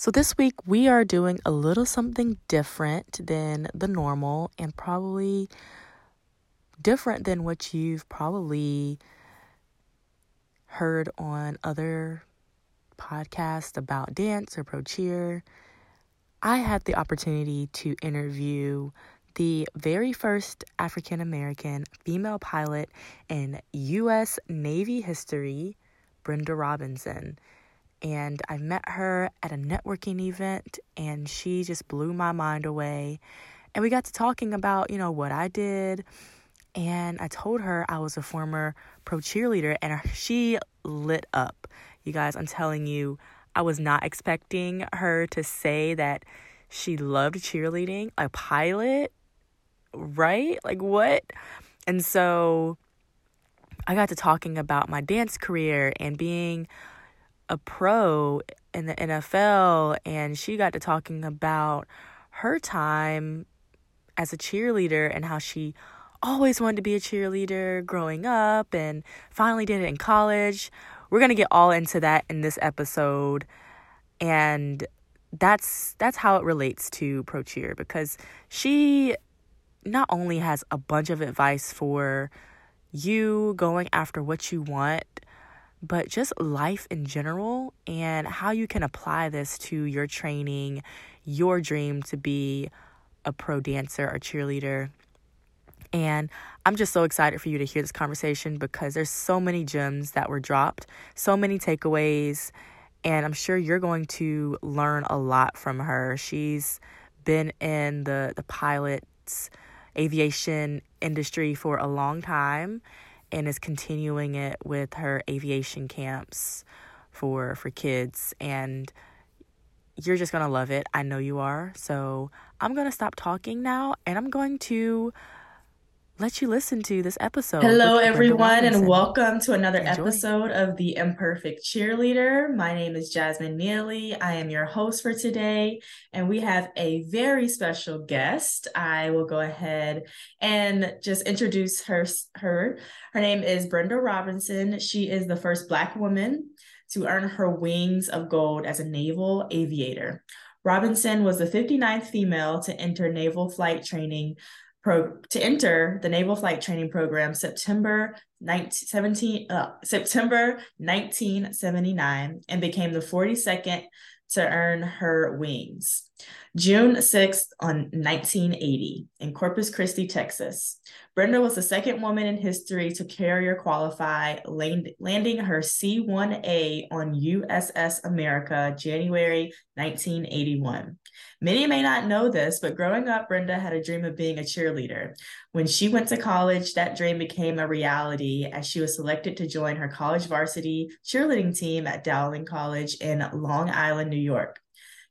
So, this week we are doing a little something different than the normal and probably different than what you've probably heard on other podcasts about dance or pro cheer. I had the opportunity to interview the very first African American female pilot in U.S. Navy history, Brenda Robinson. And I met her at a networking event, and she just blew my mind away. And we got to talking about, you know, what I did. And I told her I was a former pro cheerleader, and she lit up. You guys, I'm telling you, I was not expecting her to say that she loved cheerleading, a pilot, right? Like, what? And so I got to talking about my dance career and being a pro in the NFL. And she got to talking about her time as a cheerleader and how she always wanted to be a cheerleader growing up and finally did it in college. We're going to get all into that in this episode. And that's that's how it relates to pro cheer because she not only has a bunch of advice for you going after what you want, but just life in general and how you can apply this to your training, your dream to be a pro dancer or cheerleader. And I'm just so excited for you to hear this conversation because there's so many gems that were dropped, so many takeaways, and I'm sure you're going to learn a lot from her. She's been in the the pilots aviation industry for a long time and is continuing it with her aviation camps for for kids and you're just going to love it. I know you are. So, I'm going to stop talking now and I'm going to let you listen to this episode. Hello, everyone, and welcome to another Enjoy. episode of The Imperfect Cheerleader. My name is Jasmine Neely. I am your host for today, and we have a very special guest. I will go ahead and just introduce her. Her, her name is Brenda Robinson. She is the first Black woman to earn her wings of gold as a naval aviator. Robinson was the 59th female to enter naval flight training pro- to enter the Naval Flight Training Program September 19, 17, uh, September 1979 and became the 42nd to earn her wings. June 6th on 1980 in Corpus Christi, Texas. Brenda was the second woman in history to carrier qualify, land, landing her C1A on USS America, January 1981. Many may not know this, but growing up, Brenda had a dream of being a cheerleader. When she went to college, that dream became a reality as she was selected to join her college varsity cheerleading team at Dowling College in Long Island, New York.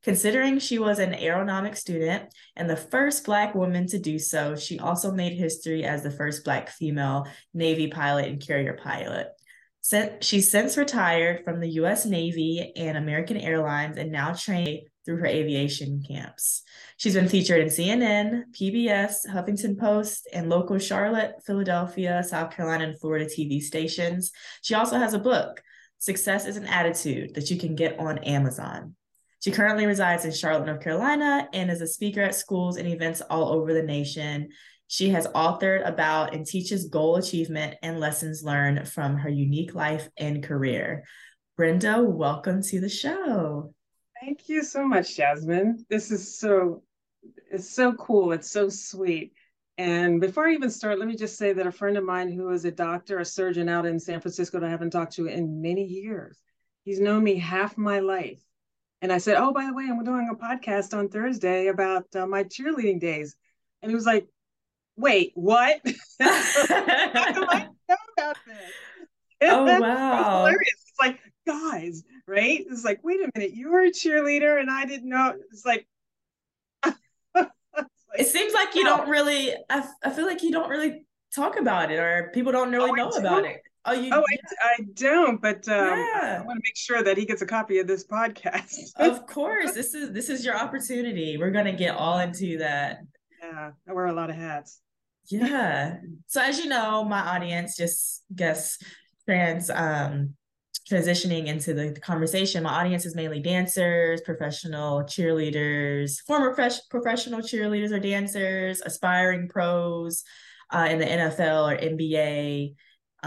Considering she was an aeronautics student and the first Black woman to do so, she also made history as the first Black female Navy pilot and carrier pilot. She's since retired from the US Navy and American Airlines and now trained through her aviation camps. She's been featured in CNN, PBS, Huffington Post, and local Charlotte, Philadelphia, South Carolina, and Florida TV stations. She also has a book, Success is an Attitude, that you can get on Amazon. She currently resides in Charlotte, North Carolina, and is a speaker at schools and events all over the nation. She has authored about and teaches goal achievement and lessons learned from her unique life and career. Brenda, welcome to the show. Thank you so much, Jasmine. This is so it's so cool. It's so sweet. And before I even start, let me just say that a friend of mine who is a doctor, a surgeon out in San Francisco that I haven't talked to in many years, he's known me half my life. And I said, Oh, by the way, I'm doing a podcast on Thursday about uh, my cheerleading days. And he was like, Wait, what? How do I know about this? Oh, wow. It's like, guys, right? It's like, wait a minute, you were a cheerleader and I didn't know. It's like, it's like it seems like you don't really, I, I feel like you don't really talk about it or people don't really oh, know about it. Oh, you? Oh. I, I, don't. But um, yeah. I want to make sure that he gets a copy of this podcast. of course, this is this is your opportunity. We're gonna get all into that. Yeah, I wear a lot of hats. Yeah. So as you know, my audience just guess trans um transitioning into the conversation, my audience is mainly dancers, professional cheerleaders, former professional cheerleaders or dancers, aspiring pros uh, in the NFL or NBA,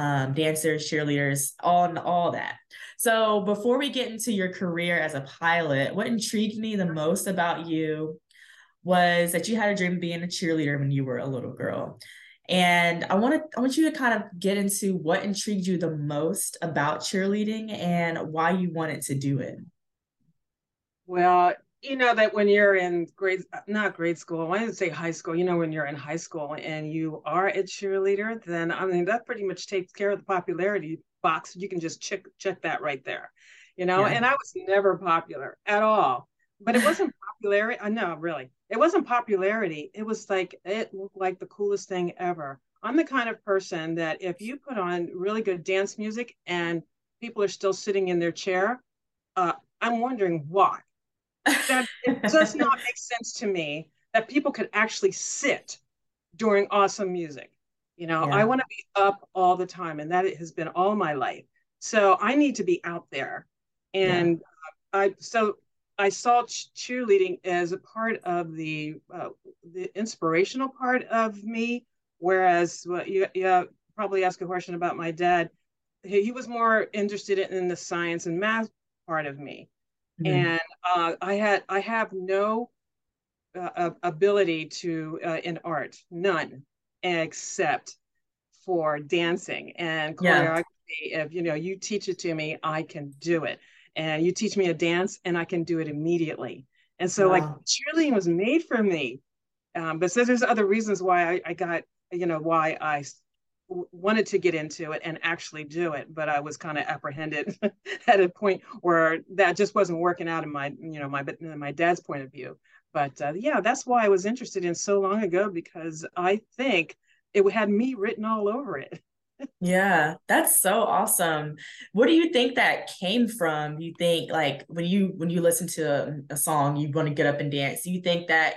um, dancers, cheerleaders, all and all that. So before we get into your career as a pilot, what intrigued me the most about you was that you had a dream of being a cheerleader when you were a little girl. And I want to I want you to kind of get into what intrigued you the most about cheerleading and why you wanted to do it. Well, you know that when you're in grade not grade school, I didn't say high school, you know, when you're in high school and you are a cheerleader, then I mean that pretty much takes care of the popularity box. You can just check check that right there. You know, yeah. and I was never popular at all. But it wasn't popularity. I know, really it wasn't popularity. It was like it looked like the coolest thing ever. I'm the kind of person that if you put on really good dance music and people are still sitting in their chair, uh, I'm wondering why. That it does not make sense to me that people could actually sit during awesome music. You know, yeah. I want to be up all the time, and that it has been all my life. So I need to be out there, and yeah. I so I saw cheerleading as a part of the uh, the inspirational part of me, whereas well, you, you probably ask a question about my dad. He, he was more interested in the science and math part of me, mm-hmm. and uh, I had I have no uh, ability to uh, in art, none, except for dancing and choreography. Yeah. If you know you teach it to me, I can do it and you teach me a dance and I can do it immediately. And so wow. like cheerleading was made for me. Um, but so there's other reasons why I, I got, you know, why I wanted to get into it and actually do it, but I was kind of apprehended at a point where that just wasn't working out in my, you know, my my dad's point of view. But uh, yeah, that's why I was interested in so long ago because I think it had me written all over it. yeah, that's so awesome. What do you think that came from? You think like when you when you listen to a, a song, you want to get up and dance. You think that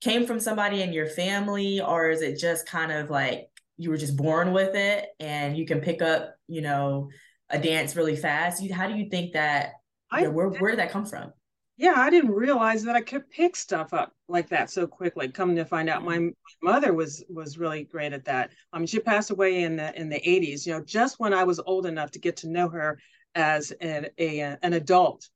came from somebody in your family, or is it just kind of like you were just born with it and you can pick up, you know, a dance really fast? You, how do you think that? You know, where where did that come from? yeah, I didn't realize that I could pick stuff up like that so quickly. Coming to find out, mm-hmm. my, my mother was was really great at that. Mean, she passed away in the in the 80s. You know, just when I was old enough to get to know her as an a, an adult.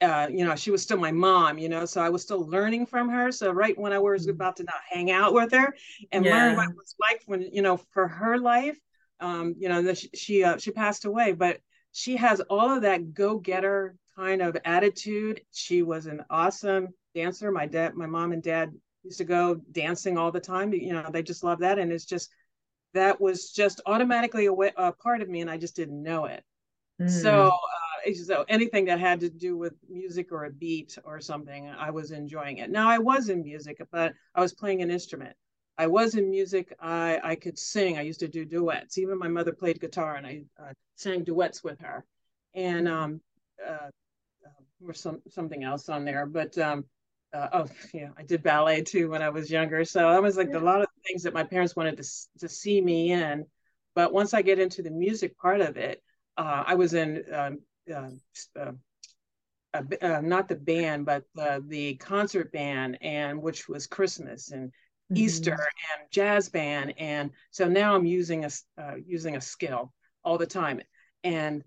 Uh, you know, she was still my mom. You know, so I was still learning from her. So right when I was mm-hmm. about to not hang out with her and yeah. learn what it was like when you know for her life, um, you know, that she she, uh, she passed away, but she has all of that go getter kind of attitude. She was an awesome dancer. My dad, my mom and dad used to go dancing all the time. You know, they just love that. And it's just, that was just automatically a, way, a part of me and I just didn't know it. Mm. So, uh, so anything that had to do with music or a beat or something, I was enjoying it. Now I was in music, but I was playing an instrument. I was in music. I, I could sing. I used to do duets. Even my mother played guitar and I uh, sang duets with her. And um, uh, or some something else on there. But um, uh, oh yeah, I did ballet too when I was younger. So that was like yeah. a lot of things that my parents wanted to to see me in. But once I get into the music part of it, uh, I was in um, uh, uh, not the band, but the concert band, and which was Christmas and mm-hmm. Easter and jazz band, and so now I'm using a uh, using a skill all the time, and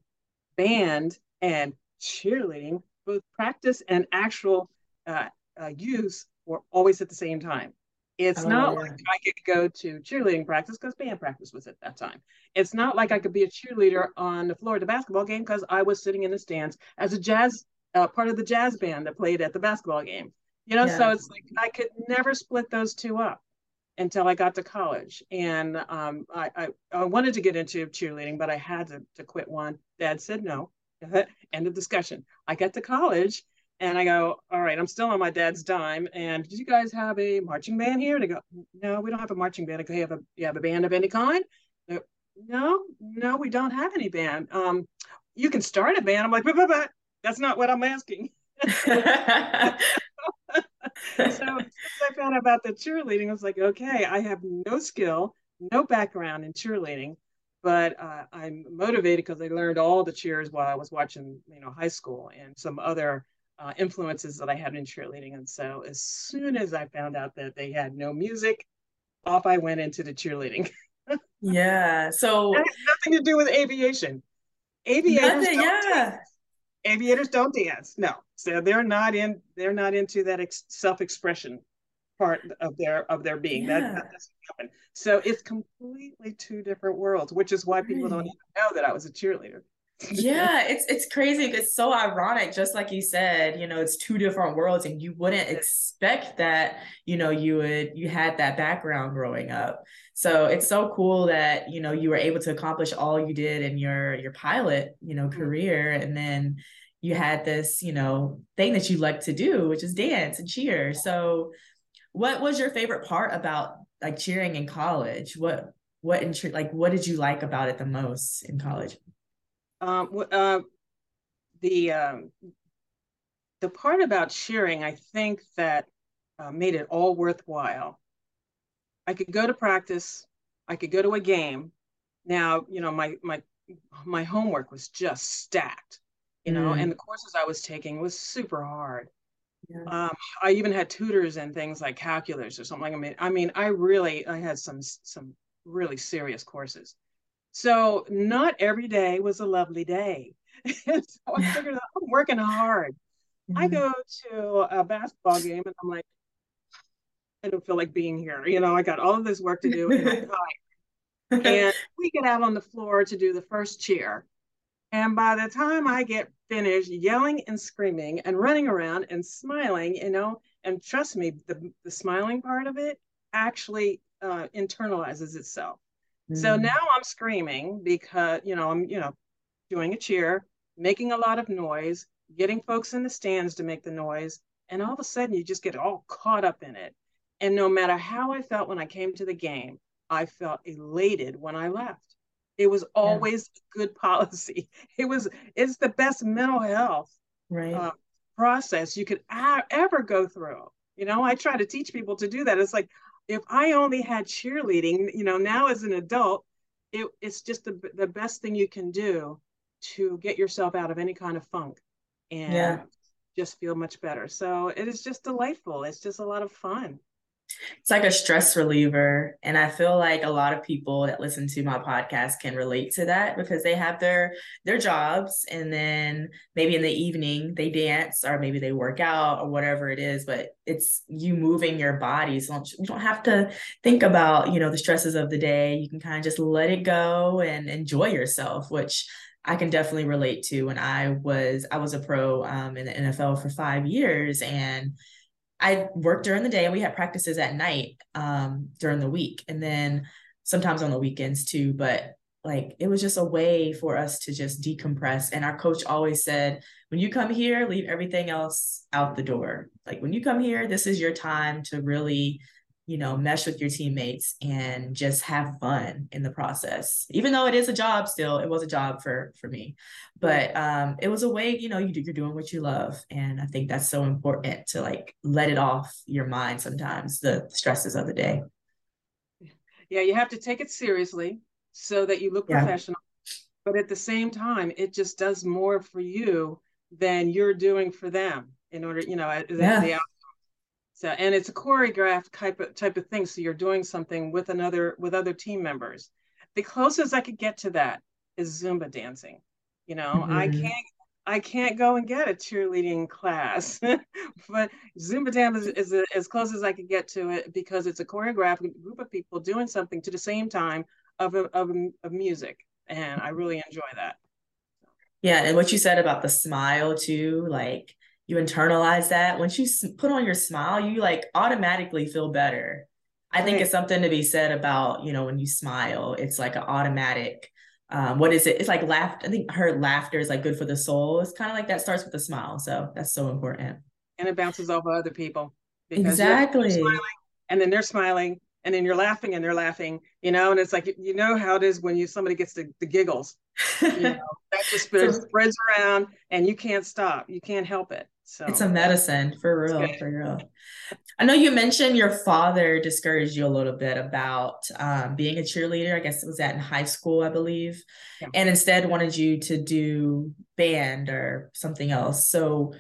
band and cheerleading both practice and actual uh, uh, use were always at the same time. It's oh, not yeah. like I could go to cheerleading practice because band practice was at that time. It's not like I could be a cheerleader on the floor of the basketball game because I was sitting in the stands as a jazz uh, part of the jazz band that played at the basketball game. You know, yeah. so it's like I could never split those two up until I got to college. And um, I, I, I, wanted to get into cheerleading, but I had to, to quit one. Dad said no. End of discussion. I got to college and I go, all right, I'm still on my dad's dime. And did you guys have a marching band here? And I go, no, we don't have a marching band. I go, you have a, you have a band of any kind? Go, no, no, we don't have any band. Um, you can start a band. I'm like, but, but, but that's not what I'm asking. so I found out about the cheerleading, I was like, okay, I have no skill, no background in cheerleading. but uh, I'm motivated because I learned all the cheers while I was watching, you know, high school and some other uh, influences that I had in cheerleading. And so as soon as I found out that they had no music, off I went into the cheerleading. yeah. So nothing to do with aviation. Aviators nothing, yeah. Dance. Aviators don't dance. No. So they're not in they're not into that ex- self-expression part of their of their being. Yeah. That, that, doesn't happen. So it's completely two different worlds, which is why people right. don't even know that I was a cheerleader. Yeah, it's it's crazy. It's so ironic, just like you said, you know, it's two different worlds, and you wouldn't expect that, you know, you would you had that background growing up. So it's so cool that, you know, you were able to accomplish all you did in your your pilot, you know, mm-hmm. career. And then you had this, you know, thing that you like to do, which is dance and cheer. So what was your favorite part about like cheering in college? What what intri- like what did you like about it the most in college? Um, uh, the um, the part about cheering, I think that uh, made it all worthwhile. I could go to practice, I could go to a game. Now, you know, my my my homework was just stacked, you know, mm. and the courses I was taking was super hard. Yeah. Um, I even had tutors and things like calculus or something. I mean, I mean, I really, I had some some really serious courses. So not every day was a lovely day. so I figured out I'm working hard. Mm-hmm. I go to a basketball game and I'm like, I don't feel like being here. You know, I got all of this work to do and and we get out on the floor to do the first cheer. And by the time I get finished yelling and screaming and running around and smiling, you know, and trust me, the, the smiling part of it actually uh, internalizes itself. Mm. So now I'm screaming because, you know, I'm, you know, doing a cheer, making a lot of noise, getting folks in the stands to make the noise. And all of a sudden you just get all caught up in it. And no matter how I felt when I came to the game, I felt elated when I left. It was always yeah. good policy. It was it's the best mental health right. uh, process you could a- ever go through. You know, I try to teach people to do that. It's like if I only had cheerleading, you know, now as an adult, it, it's just the the best thing you can do to get yourself out of any kind of funk and yeah. just feel much better. So it is just delightful. It's just a lot of fun it's like a stress reliever and i feel like a lot of people that listen to my podcast can relate to that because they have their their jobs and then maybe in the evening they dance or maybe they work out or whatever it is but it's you moving your body so you don't have to think about you know the stresses of the day. You can kind of just let it go and enjoy yourself which I can definitely relate to. When I was I was a pro um, in the NFL for five years and I worked during the day and we had practices at night um, during the week and then sometimes on the weekends too. But like it was just a way for us to just decompress. And our coach always said, when you come here, leave everything else out the door. Like when you come here, this is your time to really you know, mesh with your teammates and just have fun in the process. Even though it is a job still, it was a job for for me. But um it was a way, you know, you do, you're doing what you love and I think that's so important to like let it off your mind sometimes the stresses of the day. Yeah, you have to take it seriously so that you look yeah. professional. But at the same time, it just does more for you than you're doing for them in order, you know, yeah. the so, and it's a choreographed type of type of thing. So you're doing something with another with other team members. The closest I could get to that is Zumba dancing. You know, mm-hmm. I can't I can't go and get a cheerleading class, but Zumba dance is, is as close as I could get to it because it's a choreographed group of people doing something to the same time of a, of, of music, and I really enjoy that. Yeah, and what you said about the smile too, like you internalize that. Once you put on your smile you like automatically feel better. I think right. it's something to be said about you know when you smile it's like an automatic um, what is it? It's like laugh i think her laughter is like good for the soul. It's kind of like that starts with a smile so that's so important. And it bounces off of other people exactly. smiling, and then they're smiling and then you're laughing and they're laughing you know? And it's like you know how it is when you somebody gets the, the giggles you know? That just spreads, spreads around and you can't stop. You can't help it So it's a medicine for real, for real. I know you mentioned your father discouraged you a little bit about um, being a cheerleader. I guess it was that in high school, I believe, yeah. and instead wanted you to do band or something else. So,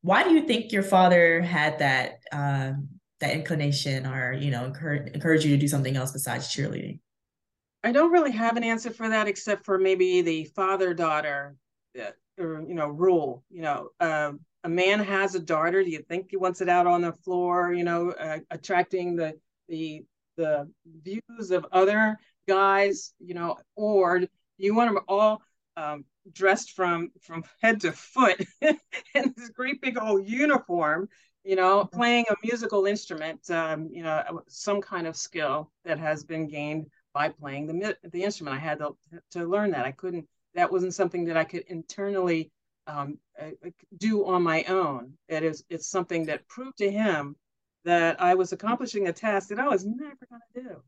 why do you think your father had that um, that inclination, or you know, encourage encourage you to do something else besides cheerleading? I don't really have an answer for that, except for maybe the father daughter, uh, or you know, rule. You know, uh, a man has a daughter, do you think he wants it out on the floor, you know, uh, attracting the the the views of other guys, you know, or you want them all um, dressed from from head to foot in this great big old uniform, you know, playing a musical instrument, um, you know, some kind of skill that has been gained by playing the the instrument. I had to to learn that. I couldn't. That wasn't something that I could internally um, do on my own. It is it's something that proved to him that I was accomplishing a task that I was never going to do.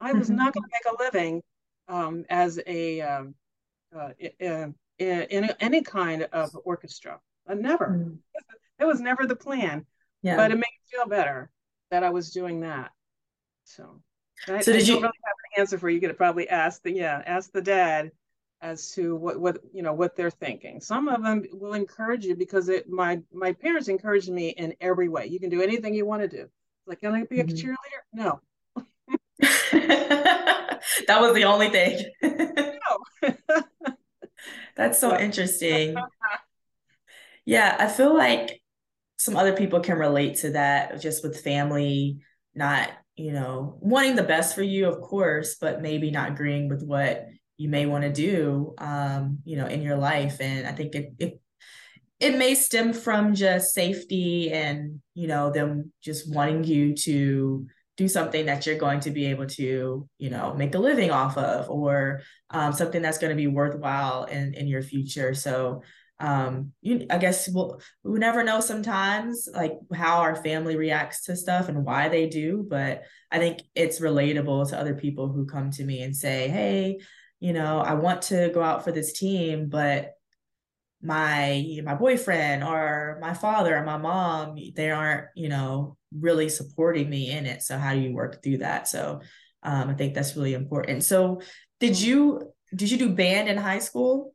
I was not going to make a living um, as a um, uh, in, in, any kind of orchestra. Uh, never. Mm. It was never the plan. Yeah. But it made me feel better that I was doing that. So, I, so did I you really have an answer for you? You could probably ask the yeah, ask the dad as to what what you know what they're thinking. Some of them will encourage you because it my my parents encouraged me in every way. You can do anything you want to do. Like, can I be a mm-hmm. cheerleader? No. that was the only thing. no. That's so interesting. yeah, I feel like some other people can relate to that just with family not, you know, wanting the best for you, of course, but maybe not agreeing with what you may want to do um, you know in your life. And i think it, it it may stem from just safety and you know them just wanting you to do something that you're going to be able to you know make a living off of or um, something that's going to be worthwhile in in your future. So um you i guess we'll we never know sometimes like how our family reacts to stuff and why they do but i think it's relatable to other people who come to me and say hey you know, I want to go out for this team, but my my boyfriend or my father or my mom they aren't you know really supporting me in it. So how do you work through that? So um, i think that's really important. So did you did you do band in high school?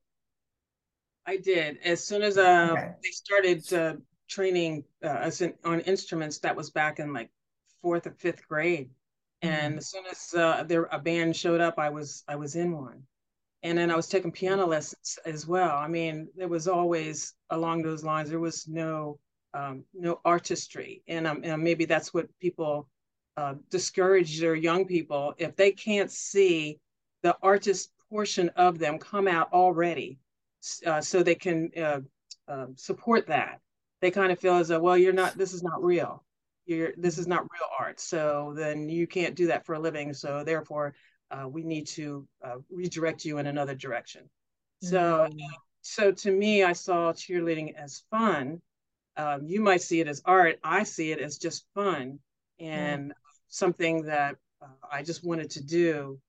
I did. As soon as uh, okay. they started uh, training uh, us in, on instruments that was back in like fourth or fifth grade and mm-hmm. as soon as uh, there a band showed up, I was I was in one, and then I was taking piano lessons as well. I mean, there was always along those lines. There was no um, no artistry, and, um, and maybe that's what people uh, discourage their young people if they can't see the artist portion of them come out already, uh, so they can uh, um, support that. They kind of feel as though, well, you're not. This is not real you're this is not real art so then you can't do that for a living so therefore uh, we need to uh, redirect you in another direction. Mm-hmm. so so to me i saw cheerleading as fun. Um, you might see it as art i see it as just fun and mm. something that uh, i just wanted to do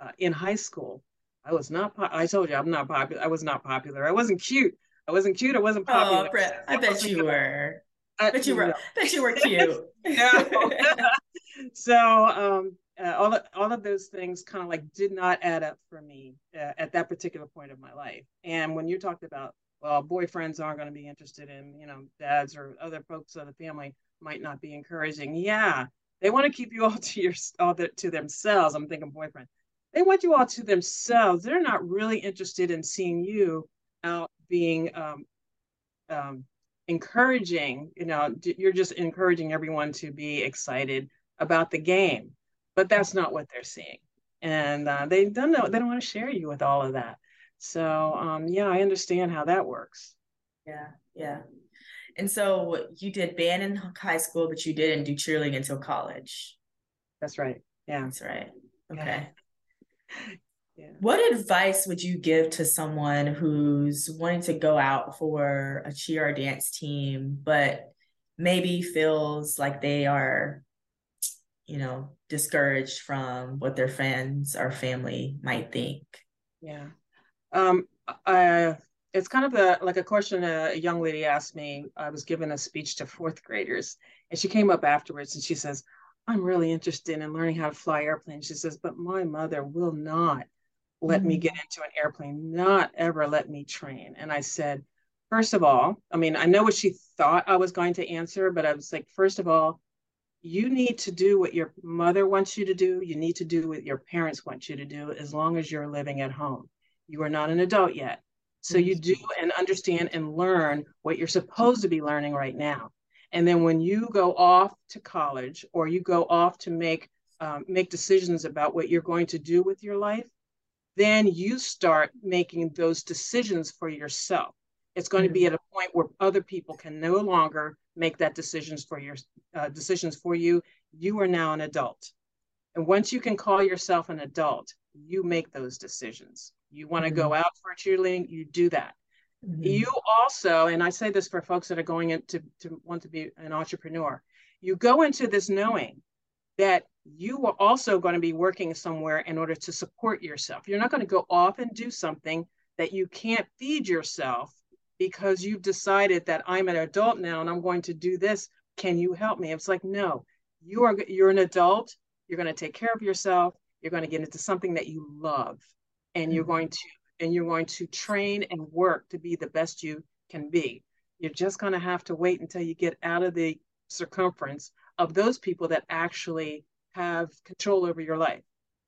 uh, in high school. I was not po- i told you i'm not popular i was not popular. I wasn't cute. I wasn't cute i wasn't oh, popular. Oh, Brett, i bet you were. I, bet you were no. bet you were cute. so um, uh, all of, all of those things kind of like did not add up for me uh, at that particular point of my life. And when you talked about well, boyfriends aren't going to be interested in you know dads or other folks of the family might not be encouraging. Yeah, they want to keep you all to your all the, to themselves. I'm thinking boyfriend. They want you all to themselves. They're not really interested in seeing you out being um, um, encouraging, you know, you're just encouraging everyone to be excited about the game, but that's not what they're seeing. And uh, they don't know, they don't want to share you with all of that. So, um, yeah, I understand how that works. Yeah, yeah. And so you did band in high school, but you didn't do cheerleading until college. That's right. Yeah. That's right. Okay. Yeah. What advice would you give to someone who's wanting to go out for a cheer or dance team, but maybe feels like they are, you know, discouraged from what their friends or family might think? Yeah. Um, I, it's kind of a, like a question a, a young lady asked me. I was giving a speech to fourth graders, and she came up afterwards and she says, I'm really interested in learning how to fly airplanes. She says, but my mother will not let mm-hmm. me get into an airplane, not ever let me train. And I said, first of all, I mean, I know what she thought I was going to answer, but I was like, first of all, you need to do what your mother wants you to do. You need to do what your parents want you to do as long as you're living at home. You are not an adult yet. So you do and understand and learn what you're supposed to be learning right now. And then when you go off to college or you go off to make um, make decisions about what you're going to do with your life, then you start making those decisions for yourself. It's going mm-hmm. to be at a point where other people can no longer make that decisions for your uh, decisions for you. You are now an adult, and once you can call yourself an adult, you make those decisions. You want to mm-hmm. go out for a cheerleading, you do that. Mm-hmm. You also, and I say this for folks that are going into to want to be an entrepreneur, you go into this knowing that you are also going to be working somewhere in order to support yourself. You're not going to go off and do something that you can't feed yourself because you've decided that I'm an adult now and I'm going to do this. Can you help me? It's like, no, you are you're an adult. You're going to take care of yourself. You're going to get into something that you love and you're mm. going to and you're going to train and work to be the best you can be. You're just going to have to wait until you get out of the circumference of those people that actually have control over your life.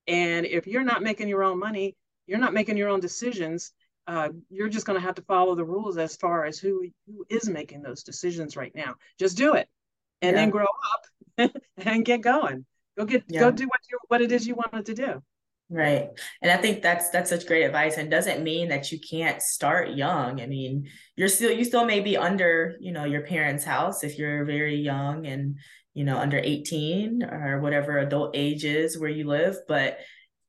And if you're not making your own money, you're not making your own decisions. Uh, you're just going to have to follow the rules as far as who who is making those decisions right now. Just do it, and yeah. then grow up and get going. Go get yeah. go do what you what it is you wanted to do. Right. And I think that's that's such great advice and doesn't mean that you can't start young. I mean, you're still you still may be under, you know, your parents' house if you're very young and, you know, under 18 or whatever adult age is where you live, but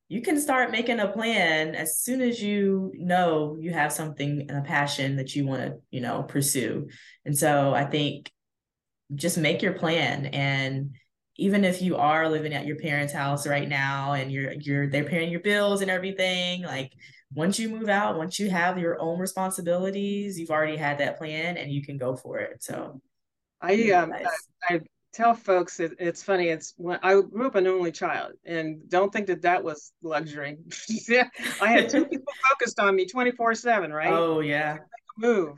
you can start making a plan as soon as you know you have something and a passion that you want to, you know, pursue. And so I think just make your plan and even if you are living at your parents' house right now and you're you're they're paying your bills and everything, like once you move out, once you have your own responsibilities, you've already had that plan and you can go for it. So I um I, I, tell folks it, it's funny. It's when I grew up an only child and don't think that that was luxury. I had two people focused on me 24 seven, right? Oh yeah. Move.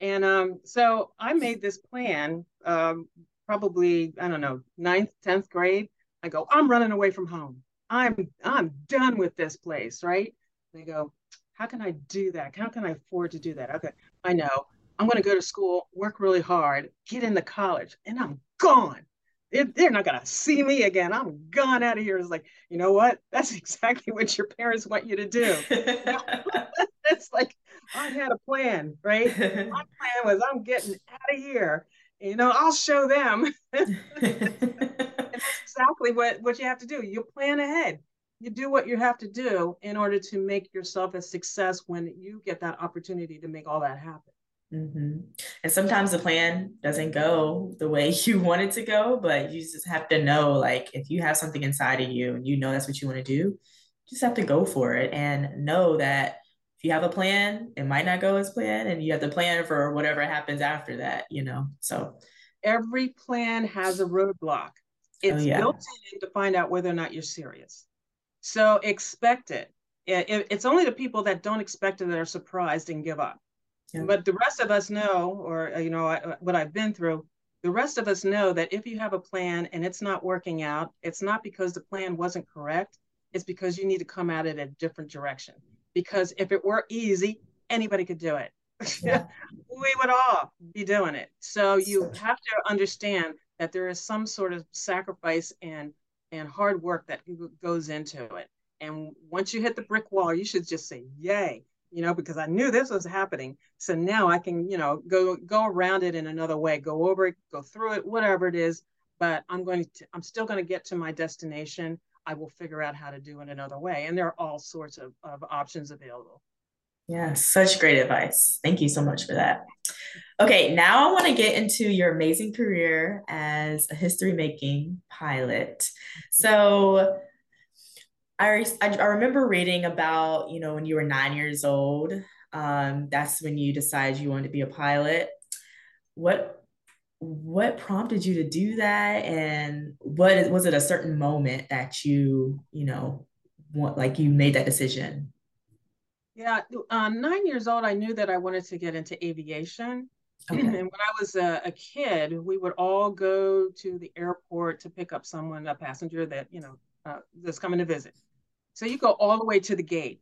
And um, so I made this plan um, probably I don't know ninth, tenth grade. I go, I'm running away from home. I'm I'm done with this place, right? They go, how can I do that? How can I afford to do that? Okay, I know. I'm going to go to school, work really hard, get into college, and I'm gone. They're not to see me again. I'm gone out of here. It's like, you know what? That's exactly what your parents want you to do. it's like, I had a plan, right? My plan was I'm getting out of here you know i'll show them and that's exactly what what you have to do you plan ahead you do what you have to do in order to make yourself a success when you get that opportunity to make all that happen mm-hmm. and sometimes the plan doesn't go the way you want it to go but you just have to know like if you have something inside of you and you know that's what you want to do you just have to go for it and know that if you have a plan, it might not go as planned, and you have to plan for whatever happens after that, you know. So every plan has a roadblock. Oh, it's oh, yeah. built in to find out whether or not you're serious. So expect it. It's only the people that don't expect it that are surprised and give up. Yeah. But the rest of us know, or uh, you know, what I've been through. The rest of us know that if you have a plan and it's not working out, it's not because the plan wasn't correct. It's because you need to come at it a different direction because if it were easy, anybody could do it. Yeah. we would all be doing it. So you have to understand that there is some sort of sacrifice and and hard work that goes into it. And once you hit the brick wall, you should just say, "Yay!" You know, because I knew this was happening. So now I can, you know, go go around it in another way, go over it, go through it, whatever it is. But I'm going to, I'm still going to get to my destination. I will figure out how to do it another way. And there are all sorts of, of options available. Yeah, such great advice. Thank you so much for that. Okay, now I want to get into your amazing career as a history making pilot. So I, I, remember reading about, you know, when you were nine years old, Um, that's when you decided you wanted to be a pilot. What what prompted you to do that and what was it a certain moment that you you know want like you made that decision yeah um, nine years old i knew that i wanted to get into aviation okay. and when i was a, a, kid we would all go to the airport to pick up someone a passenger that you know uh, that's coming to visit so you go all the way to the gate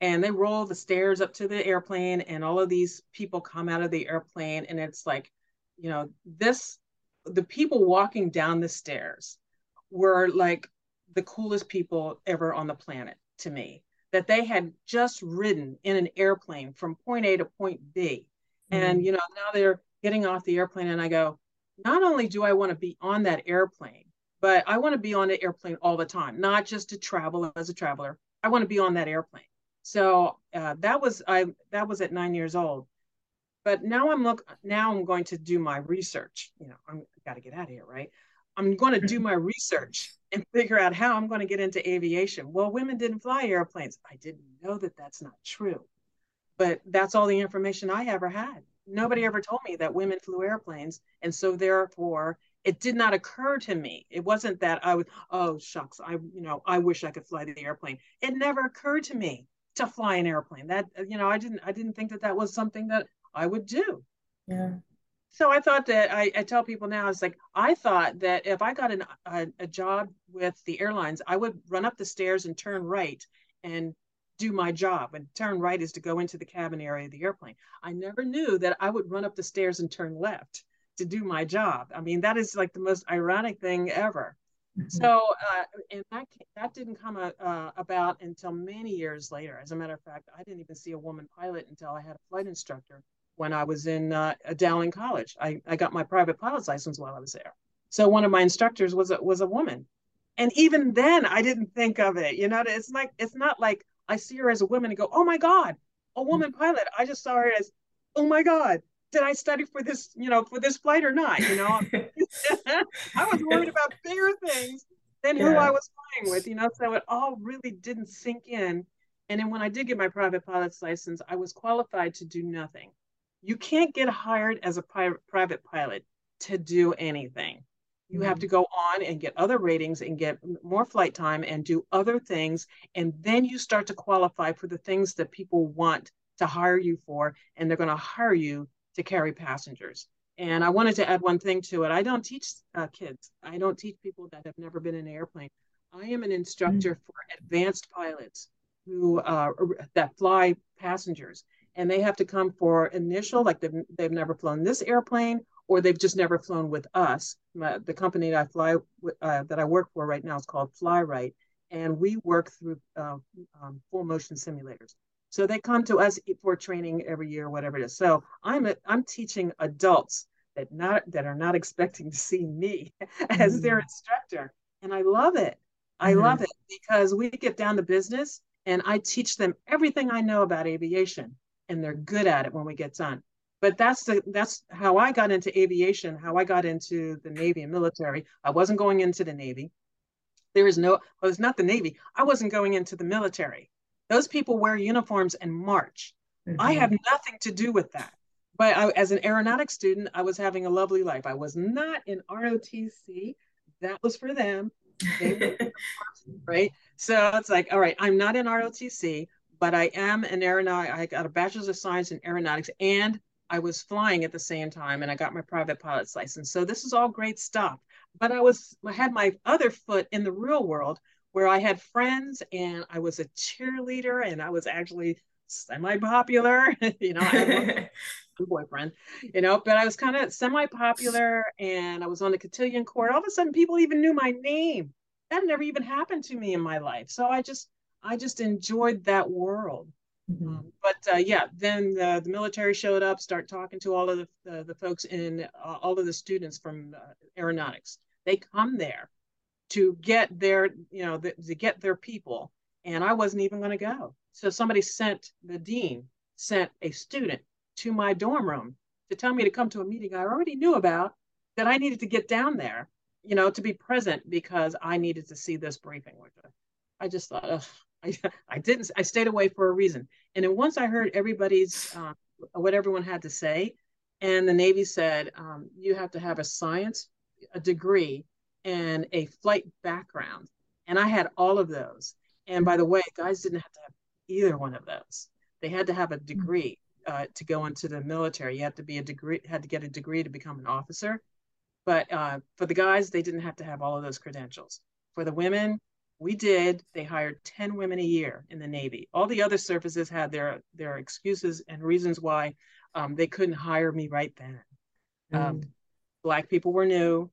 and they roll the stairs up to the airplane and all of these people come out of the airplane and it's like you know, this, the people walking down the stairs were like the coolest people ever on the planet to me. That they had just ridden in an airplane from point A to point B. Mm-hmm. And, you know, now they're getting off the airplane. And I go, not only do I want to be on that airplane, but I want to be on an airplane all the time, not just to travel as a traveler. I want to be on that airplane. So uh, that was I that was at nine years old. But now I'm look now I'm going to do my research. You know, I'm got to get out of here, right? I'm going to do my research and figure out how I'm going to get into aviation. Well, women didn't fly airplanes. I didn't know that that's not true. But that's all the information I ever had. Nobody ever told me that women flew airplanes. And so therefore, it did not occur to me. It wasn't that I would, oh shucks, I, you know, I wish I could fly the airplane. It never occurred to me to fly an airplane. That, uh, you know, I didn't, I didn't think that that was something that I would do. Yeah. So I thought that I, I tell people now, it's like, I thought that if I got an, a, a job with the airlines, I would run up the stairs and turn right and do my job. And turn right is to go into the cabin area of the airplane. I never knew that I would run up the stairs and turn left to do my job. I mean, that is like the most ironic thing ever. Mm-hmm. So, uh, and that that didn't come a, uh, about until many years later. As a matter of fact, I didn't even see a woman pilot until I had a flight instructor when I was in uh, Dowling College. I, I got my private pilot's license while I was there. So one of my instructors was a, was a woman, and even then I didn't think of it. You know, it's like it's not like I see her as a woman and go, oh my god, a woman pilot. I just saw her as, oh my god, did I study for this? You know, for this flight or not? You know, I was worried about bigger things than yeah. who I was flying with. You know, so it all really didn't sink in. And then when I did get my private pilot's license, I was qualified to do nothing. You can't get hired as a private pilot to do anything. You have to mm-hmm. go on and get other ratings and get more flight time and do other things. And then you start to qualify for the things that people want to hire you for. And they're going to hire you to carry passengers. And I wanted to add one thing to it. I don't teach uh, kids, I don't teach people that have never been in an airplane. I am an instructor mm-hmm. for advanced pilots who uh, that fly passengers and they have to come for initial, like they've, they've never flown this airplane or they've just never flown with us. My, the company that I fly uh, that I work for right now is called Fly-Rite, and we work through uh, um, full motion simulators. So they come to us for training every year, whatever it is. So I'm a, I'm teaching adults that not that are not expecting to see me as mm-hmm. their instructor, and I love it. I mm-hmm. love it because we get down to business, and I teach them everything I know about aviation and they're good at it when we get done. But that's the that's how I got into aviation, how I got into the Navy and military. I wasn't going into the Navy. There is no, well, it's not the Navy. I wasn't going into the military. Those people wear uniforms and march. Mm-hmm. I have nothing to do with that. But I, as an aeronautics student, I was having a lovely life. I was not in ROTC. That was for them. right? So it's like, all right, I'm not in ROTC but I am an aeronaut. I got a bachelor's of science in aeronautics and I was flying at the same time and I got my private pilot's license. So this is all great stuff. But I was I had my other foot in the real world where I had friends and I was a cheerleader and I was actually semi-popular. you know, I had boyfriend, you know, but I was kind of semi-popular and I was on the cotillion court. All of a sudden people even knew my name. That never even happened to me in my life. So I just I just enjoyed that world. Mm-hmm. Um, but uh, yeah, then the, the, military showed up, start talking to all of the, the, the folks in uh, all of the students from uh, aeronautics. They come there to get their, you know, the, to get their people. And I wasn't even going to go. So somebody sent the dean, sent a student to my dorm room to tell me to come to a meeting I already knew about that I needed to get down there, you know, to be present because I needed to see this briefing. Which I just thought, ugh, I, I didn't. I stayed away for a reason. And then once I heard everybody's uh, what everyone had to say, and the Navy said um, you have to have a science a degree and a flight background, and I had all of those. And by the way, guys didn't have to have either one of those. They had to have a degree uh, to go into the military. You had to be a degree, had to get a degree to become an officer. But uh, for the guys, they didn't have to have all of those credentials. For the women, we did. They hired 10 women a year in the Navy. All the other services had their their excuses and reasons why um, they couldn't hire me right then. Um, mm. Black people were new,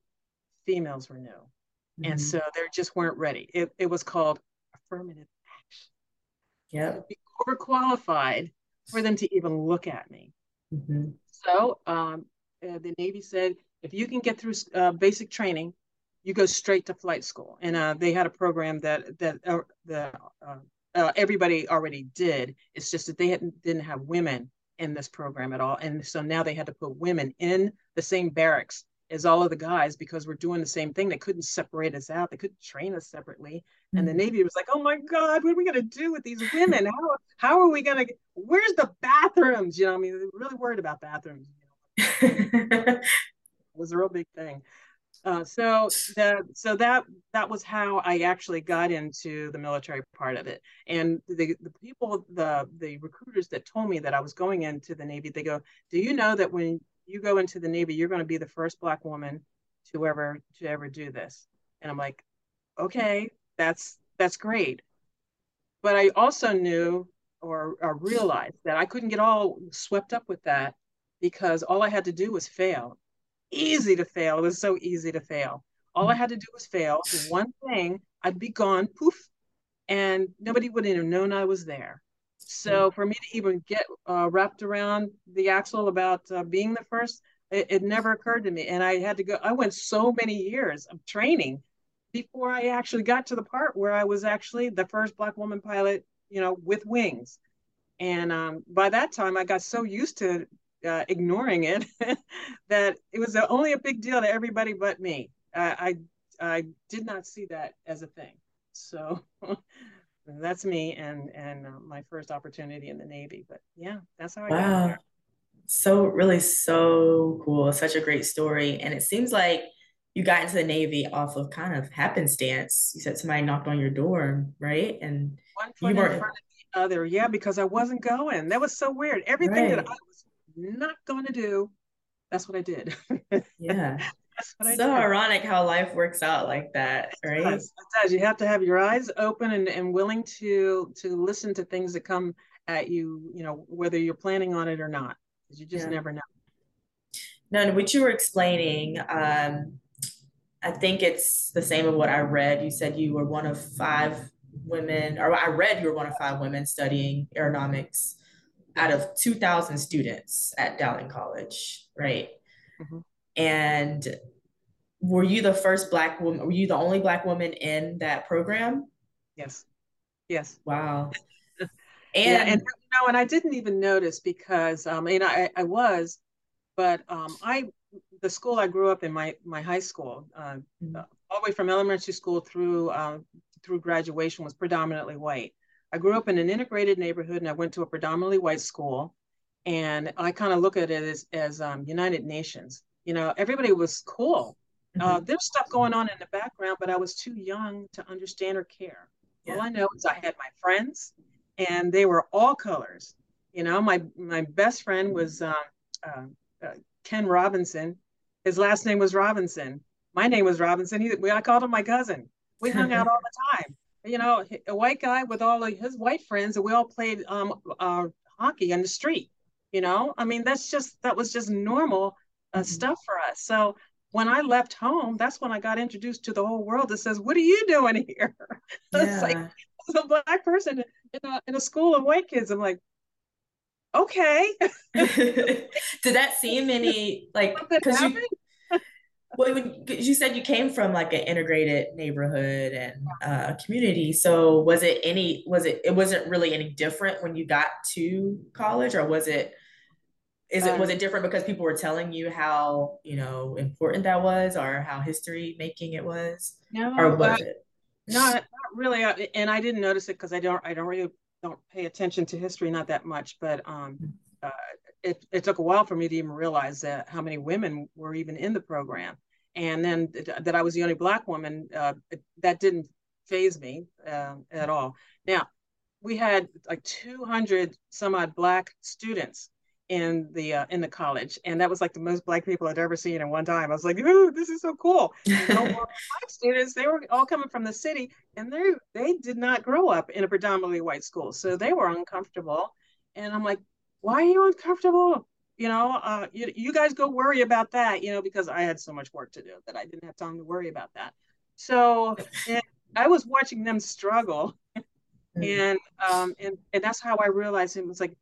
females were new. Mm-hmm. And so they just weren't ready. It, it was called affirmative action. Yeah. Overqualified for them to even look at me. Mm-hmm. So um, uh, the Navy said, if you can get through uh, basic training, you go straight to flight school. And uh, they had a program that that uh, the uh, uh, everybody already did. It's just that they hadn't, didn't have women in this program at all, and so now they had to put women in the same barracks as all of the guys because we're doing the same thing. They couldn't separate us out. They couldn't train us separately. Mm-hmm. And the mm-hmm. Navy was like, "Oh my God, what are we going to do with these women? How how are we going to? Where's the bathrooms? You know, I mean, they're really worried about bathrooms. You know? it was a real big thing. Uh, so that so that that was how I actually got into the military part of it. And the the people the the recruiters that told me that I was going into the Navy, they go, "Do you know that when you go into the Navy, you're going to be the first black woman to ever to ever do this?" And I'm like, "Okay, that's that's great." But I also knew or, or realized that I couldn't get all swept up with that because all I had to do was fail easy to fail. It was so easy to fail. All I had to do was fail one thing, I'd be gone, poof, and nobody would have known I was there. So for me to even get uh, wrapped around the axle about uh, being the first, it, it, never occurred to me. And I had to go, I went so many years of training before I actually got to the part where I was actually the first Black woman pilot, you know, with wings. And um, by that time, I got so used to uh, ignoring it that it was only a big deal to everybody but me. I, I, I did not see that as a thing. So that's me and and uh, my first opportunity in the Navy. But yeah, that's how I wow. got there. So really so cool. Such a great story. And it seems like you got into the Navy off of kind of happenstance. You said somebody knocked on your door, right? And one foot you weren't... in front of the other. Yeah, because I wasn't going. That was so weird. Everything right. that I was not going to do, that's what I did. Yeah. So ironic how life works out like that, right? It does. it does. You have to have your eyes open and, and willing to to listen to things that come at you, you know, whether you're planning on it or not, because you just yeah. never know. No, what you were explaining, um, I think it's the same of what I read. You said you were one of five women, or I read you were one of five women studying aeronautics out of 2,000 students at Dowling College, right? Mm-hmm. And were you the first Black woman? Were you the only Black woman in that program? Yes. Yes. Wow. and yeah, and you know, and I didn't even notice because um, know, I, I was, but um, I the school I grew up in, my my high school, uh, mm-hmm. all the way from elementary school through uh, through graduation was predominantly white. I grew up in an integrated neighborhood and I went to a predominantly white school. And I kind of look at it as, as um, United Nations. You know, everybody was cool. Uh, mm-hmm. There's stuff going on in the background, but I was too young to understand or care. Yeah. All I know is I had my friends and they were all colors. You know, my, my best friend was um, uh, uh, Ken Robinson. His last name was Robinson. My name was Robinson. He, I called him my cousin. We hung out all the time you know, a white guy with all of his white friends, and we all played um, uh, hockey in the street. You know, I mean, that's just that was just normal uh, mm-hmm. stuff for us. So when I left home, that's when I got introduced to the whole world that says, "What are you doing here?" Yeah. it's like as a black person in a, in a school of white kids. I'm like, okay. Did that seem any like because you well, when you said you came from like an integrated neighborhood and uh, community, so was it any? Was it? It wasn't really any different when you got to college, or was it? Is it was it um, different because people were telling you how you know important that was, or how history making it was? No, or was it? Not, not really, and I didn't notice it because I don't I don't really don't pay attention to history not that much, but um, uh, it it took a while for me to even realize that how many women were even in the program, and then that I was the only black woman. Uh, that didn't phase me uh, at all. Now, we had like 200 some odd black students in the uh, in the college, and that was like the most black people I'd ever seen in one time. I was like, "Ooh, this is so cool!" black students, they were all coming from the city, and they they did not grow up in a predominantly white school, so they were uncomfortable. And I'm like, "Why are you uncomfortable?" You know, uh, you, you guys go worry about that, you know, because I had so much work to do that I didn't have time to worry about that. So I was watching them struggle, mm. and um, and and that's how I realized it was like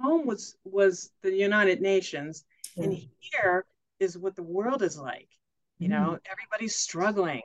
home was was the United Nations, yeah. and here is what the world is like. You mm know, everybody's struggling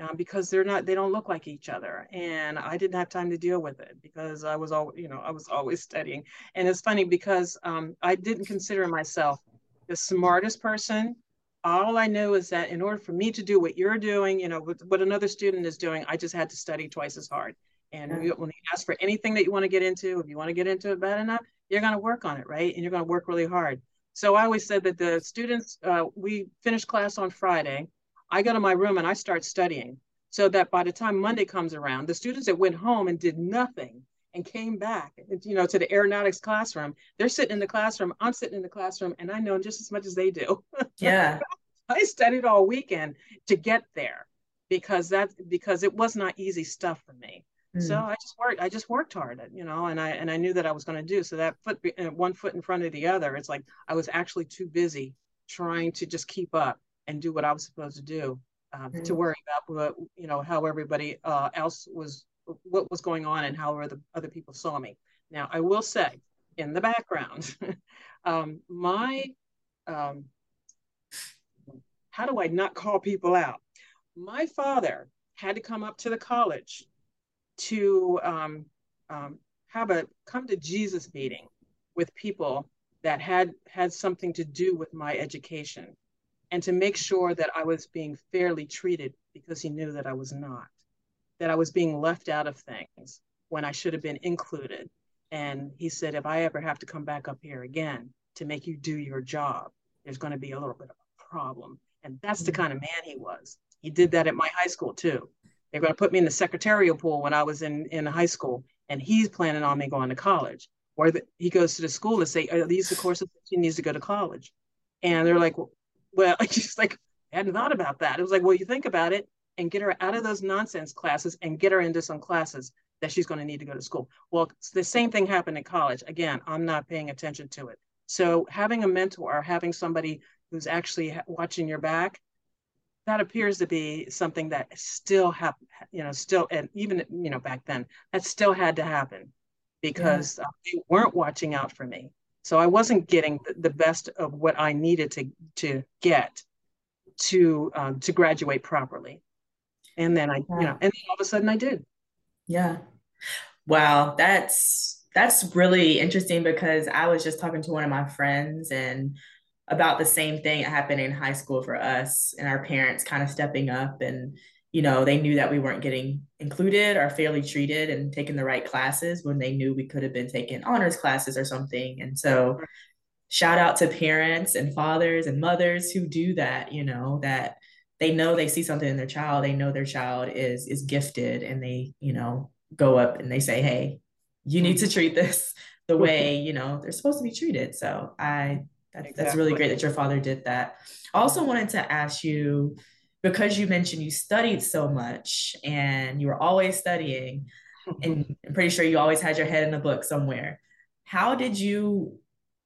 um, because they're not they don't look like each other, and I didn't have time to deal with it because I was all you know I was always studying. And it's funny because um, I didn't consider myself the smartest person. All I knew is that in order for me to do what you're doing, you know, what, what another student is doing, I just had to study twice as hard. And yeah. when you ask for anything that you want to get into, if you want to get into it bad enough, you're going to work on it, right? And you're going to work really hard. So I always said that the students, uh, we finish class on Friday. I go to my room and I start studying so that by the time Monday comes around, the students that went home and did nothing and came back, you know, to the aeronautics classroom, they're sitting in the classroom. I'm sitting in the classroom and I know just as much as they do. Yeah. I studied all weekend to get there because that because it was not easy stuff for me. Mm. So I just worked. I just worked hard, you know, and I and I knew that I was going to do. So that foot, uh, one foot in front of the other. It's like I was actually too busy trying to just keep up and do what I was supposed to do, um, mm. to worry about what you know how everybody uh, else was, what was going on, and how other other people saw me. Now I will say, in the background, um, my um, how do I not call people out? My father had to come up to the college to um, um, have a come to Jesus meeting with people that had had something to do with my education and to make sure that I was being fairly treated because he knew that I was not, that I was being left out of things when I should have been included. And he said, if I ever have to come back up here again to make you do your job, there's going to be a little bit of a problem. And that's the mm-hmm. kind of man he was. He did that at my high school too. They're going to put me in the secretarial pool when I was in, in high school, and he's planning on me going to college. Or the, he goes to the school to say, Are these the courses that she needs to go to college? And they're like, Well, just like, I hadn't thought about that. It was like, Well, you think about it and get her out of those nonsense classes and get her into some classes that she's going to need to go to school. Well, the same thing happened in college. Again, I'm not paying attention to it. So having a mentor or having somebody who's actually watching your back that appears to be something that still have you know still and even you know back then that still had to happen because yeah. uh, they weren't watching out for me so i wasn't getting the, the best of what i needed to to get to um, to graduate properly and then i yeah. you know and all of a sudden i did yeah wow that's that's really interesting because i was just talking to one of my friends and about the same thing that happened in high school for us and our parents kind of stepping up and you know they knew that we weren't getting included or fairly treated and taking the right classes when they knew we could have been taking honors classes or something. And so shout out to parents and fathers and mothers who do that you know that they know they see something in their child they know their child is is gifted and they you know go up and they say hey you need to mm-hmm. treat this the way you know they're supposed to be treated. So i that's, exactly. that's really great that your father did that. I also wanted to ask you because you mentioned you studied so much and you were always studying, and I'm pretty sure you always had your head in a book somewhere. How did you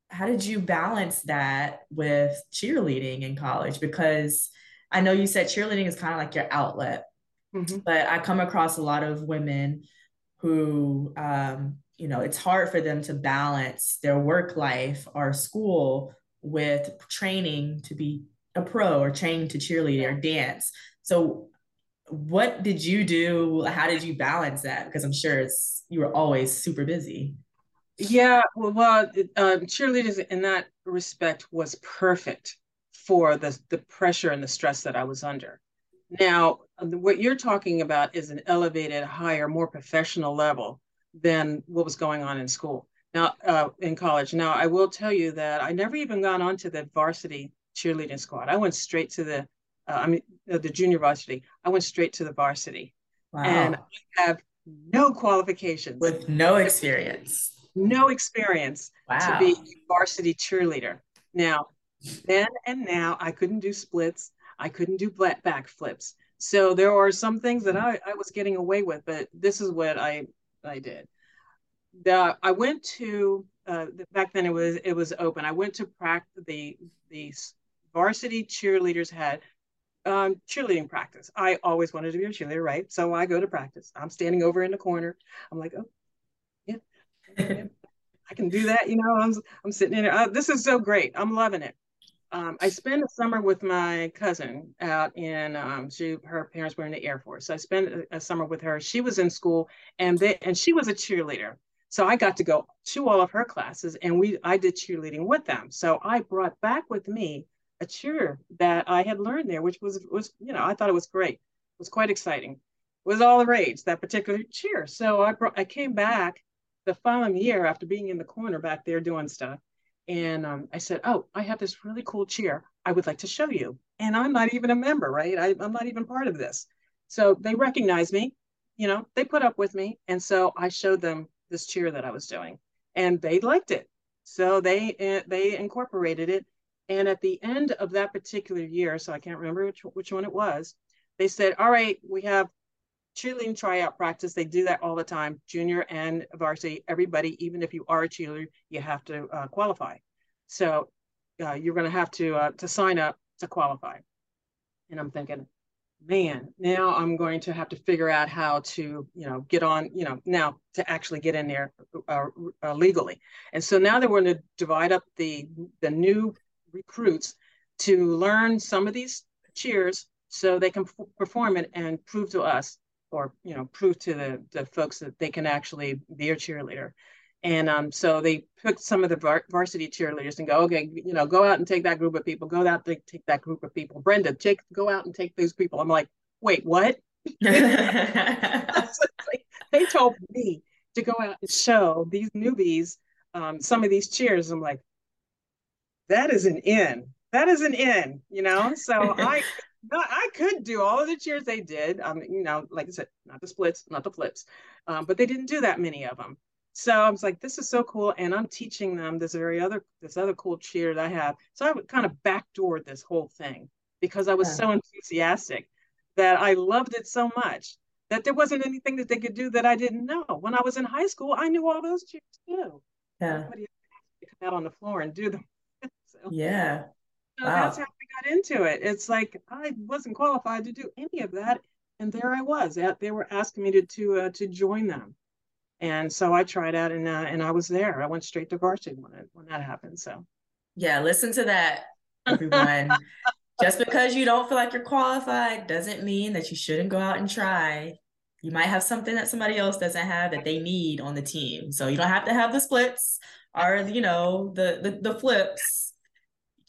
how did you balance that with cheerleading in college? Because I know you said cheerleading is kind of like your outlet, mm-hmm. but I come across a lot of women who um, you know it's hard for them to balance their work life or school with training to be a pro or training to cheerlead or dance. So what did you do? How did you balance that? Because i'm sure it's you were always super busy. Yeah well, well uh, cheerleaders in that respect was perfect for the the pressure and the stress that i was under. Now, what you're talking about is an elevated, higher, more professional level than what was going on in school. Now, uh, in college. Now, I will tell you that I never even got onto the varsity cheerleading squad. I went straight to the, uh, I mean, uh, the junior varsity. I went straight to the varsity, wow. and I have no qualifications with no experience. No experience wow. to be a varsity cheerleader. Now, then and now, I couldn't do splits. I couldn't do back flips. So there are some things that I, I was getting away with, but this is what I I did. The I went to uh, back then it was it was open. I went to practice the the varsity cheerleaders had um, cheerleading practice. I always wanted to be a cheerleader, right? So I go to practice. I'm standing over in the corner. I'm like, oh, yeah, I can do that. You know, I'm I'm sitting in there. Uh, this is so great. I'm loving it. Um, I spent a summer with my cousin out in um, she her parents were in the Air Force. So I spent a, a, summer with her. She was in school and they and she was a cheerleader. So I got to go to all of her classes and we I did cheerleading with them. So I brought back with me a cheer that I had learned there, which was was you know I thought it was great. It was quite exciting. It was all the rage that particular cheer. So I brought I came back the following year after being in the corner back there doing stuff and um, I said, Oh, I have this really cool chair I would like to show you. And I'm not even a member, right? I, I'm not even part of this. So they recognized me, you know, they put up with me. And so I showed them this cheer that I was doing and they liked it. So they, uh, they incorporated it. And at the end of that particular year, so I can't remember which, which one it was, they said, All right, we have cheerleading tryout practice. They do that all the time, junior and varsity. Everybody, even if you are a cheerleader, you have to uh, qualify. So uh, you're going to have to uh, to sign up to qualify. And I'm thinking, man, now I'm going to have to figure out how to, you know, get on, you know, now to actually get in there uh, uh, legally. And so now they're going to divide up the the new recruits to learn some of these cheers so they can perform it and prove to us or you know prove to the, the folks that they can actually be a cheerleader. And um, so they picked some of the var- varsity cheerleaders and go okay you know go out and take that group of people go out and take that group of people. Brenda take go out and take those people. I'm like wait what? They told me to go out and show these newbies um, some of these cheers. I'm like that is an in. That is an in you know? So i I could do all of the cheers they did. Um, you know, like I said, not the splits, not the flips, um, but they didn't do that many of them. So I was like, this is so cool, and I'm teaching them this very other this other cool cheer that I have. So I would kind of backdoored this whole thing because I was yeah. so enthusiastic that I loved it so much that there wasn't anything that they could do that I didn't know. When I was in high school, I knew all those cheers too. Yeah. Nobody had to come out on the floor and do them. so, yeah. So wow. that's how into it. It's like I wasn't qualified to do any of that, and there I was. They were asking me to to uh, to join them, and so I tried out, and uh, and I was there. I went straight to varsity when it, when that happened. So, yeah, listen to that, everyone. Just because you don't feel like you're qualified doesn't mean that you shouldn't go out and try. You might have something that somebody else doesn't have that they need on the team. So you don't have to have the splits or you know the the, the flips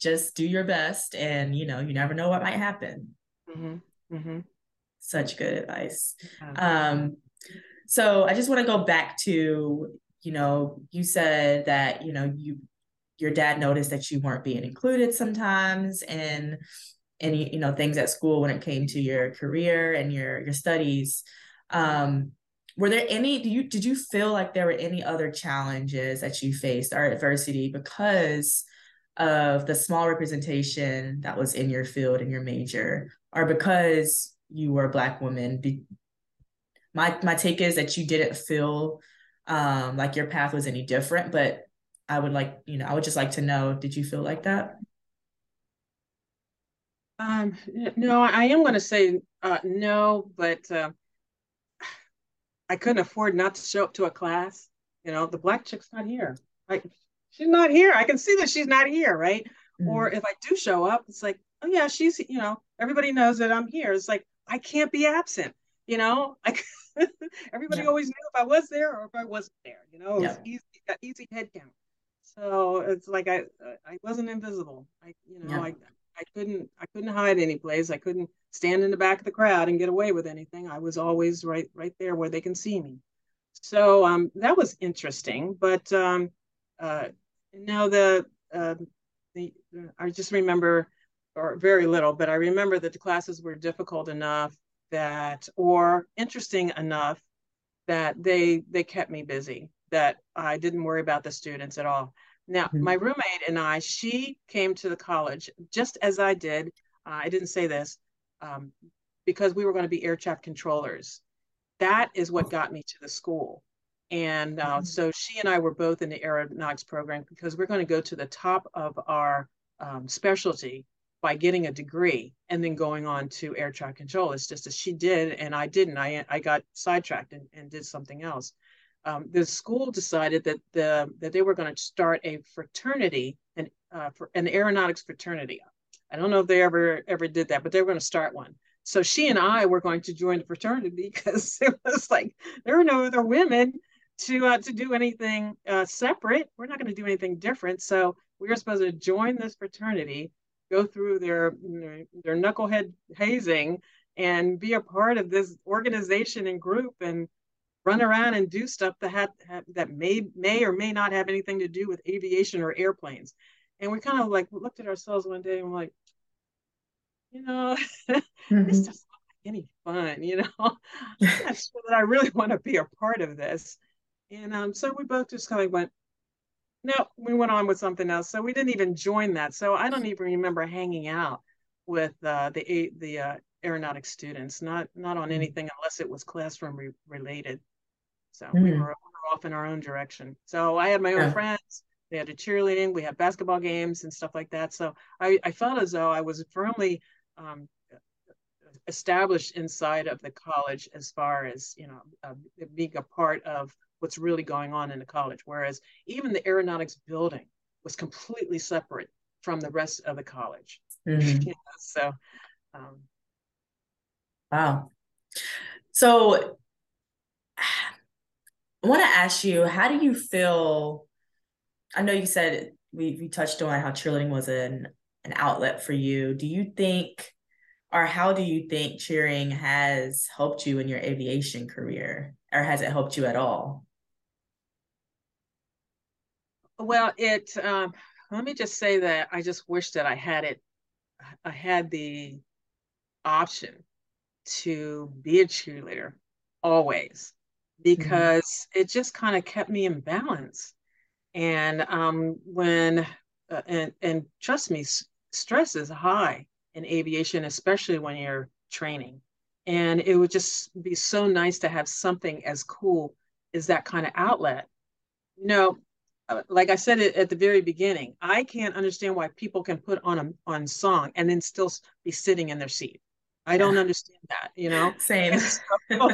just do your best and you know you never know what might happen mm-hmm. Mm-hmm. such good advice um so i just want to go back to you know you said that you know you your dad noticed that you weren't being included sometimes in any you know things at school when it came to your career and your your studies um were there any do you did you feel like there were any other challenges that you faced or adversity because of the small representation that was in your field and your major or because you were a black woman. Be- my my take is that you didn't feel um, like your path was any different but i would like you know i would just like to know did you feel like that? Um no i am going to say uh, no but uh, i couldn't afford not to show up to a class. You know the black chick's not here. Like she's not here. I can see that she's not here, right? Mm-hmm. Or if I do show up, it's like, oh yeah, she's, you know, everybody knows that I'm here. It's like I can't be absent, you know. I everybody yeah. always knew if I was there or if I wasn't there. You know, yeah. easy, easy head count. So it's like I I wasn't invisible. I you know yeah. I I couldn't I couldn't hide any place. I couldn't stand in the back of the crowd and get away with anything. I was always right right there where they can see me. So um, that was interesting. But um, uh, now the uh, the I just remember, or very little, but I remember that the classes were difficult enough that, or interesting enough that they they kept me busy. That I didn't worry about the students at all. Now, mm-hmm. my roommate and I, she came to the college just as I did. Uh, I didn't say this um, because we were going to be air traffic controllers. That is what got me to the school. And uh, mm-hmm. so she and I were both in the aeronautics program because we're going to go to the top of our um, specialty by getting a degree and then going on to air traffic control. It's just as she did and I didn't. I, I got sidetracked and, and did something else um, the school decided that the that they were going to start a fraternity and uh, for an aeronautics fraternity. I don't know if they ever ever did that, but they were going to start one. So she and I were going to join the fraternity because it was like there were no other women to uh, to do anything uh, separate. We're not going to do anything different. So we are supposed to join this fraternity, go through their their knucklehead hazing, and be a part of this organization and group and run around and do stuff that had, had, that may may or may not have anything to do with aviation or airplanes. And we kind of like looked at ourselves one day and we're like, you know, mm-hmm. this doesn't look like any fun, you know. I'm not sure that I really want to be a part of this. And um, so we both just kind of went, no, we went on with something else. So we didn't even join that. So I don't even remember hanging out with uh, the the uh, aeronautics students, not not on mm. anything unless it was classroom re- related. So mm. we, were, we, were, off in our own direction. So I had my own yeah. friends. They had a cheerleading. We had basketball games and stuff like that. So I, I felt as though I was firmly um, established inside of the college as far as you know uh, being a part of what's really going on in the college. Whereas even the aeronautics building was completely separate from the rest of the college. Mm-hmm. know, so, um, wow. So I want to ask you, how do you feel? I know you said we, we touched on how cheerleading was an, an outlet for you. Do you think, or how do you think cheering has helped you in your aviation career, or has it helped you at all? Well, it, um, let me just say that I just wish that I had it, I had the option to be a cheerleader always Mm-hmm. because mm-hmm. it just kind of kept me in balance. And um, when, uh, and, and trust me, s- stress is high in aviation, especially when you're training. And it would just be so nice to have something as cool as that kind of outlet. You know, Uh, like I said at the very beginning, I can't understand why people can put on a on song and then still be sitting in their seat. I don't understand that, you know? Same. So,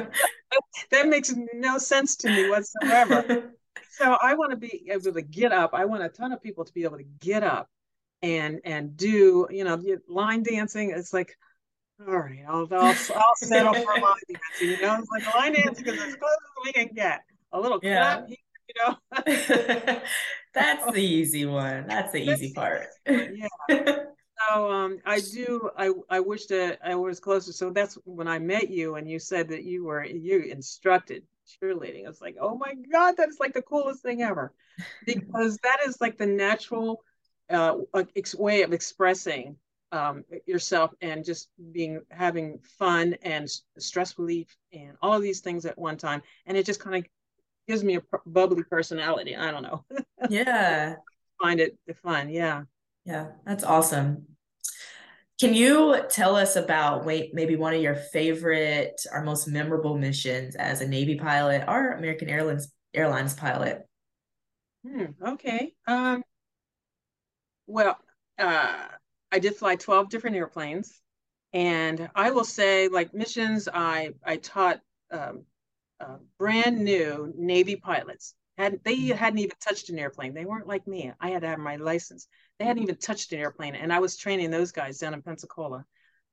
that makes no sense to me whatsoever. so I want to be able to get up. I want a ton of people to be able to get up and and do, you know, line dancing. It's like, all right, I'll I'll, I'll settle for line dancing. You know, it's like line dancing is as close as we can get. A little yeah. clap, you know. That's the easy one. That's the easy part. Yeah so um, I do. I I wish that I was closer. So that's when I met you, and you said that you were you instructed cheerleading. I was like, oh my god, that is like the coolest thing ever, because that is like the natural uh, way of expressing um, yourself and just being having fun and stress relief and all of these things at one time, and it just kind of gives me a bubbly personality. I don't know. Yeah, find it fun. Yeah. Yeah, that's awesome. Can you tell us about wait maybe one of your favorite or most memorable missions as a Navy pilot or American Airlines Airlines pilot? Hmm, okay. Um, well, uh, I did fly 12 different airplanes. And I will say, like missions, I, I taught um, uh, brand new Navy pilots. Had, they mm-hmm. hadn't even touched an airplane. They weren't like me. I had to have my license. They hadn't even touched an airplane, and I was training those guys down in Pensacola.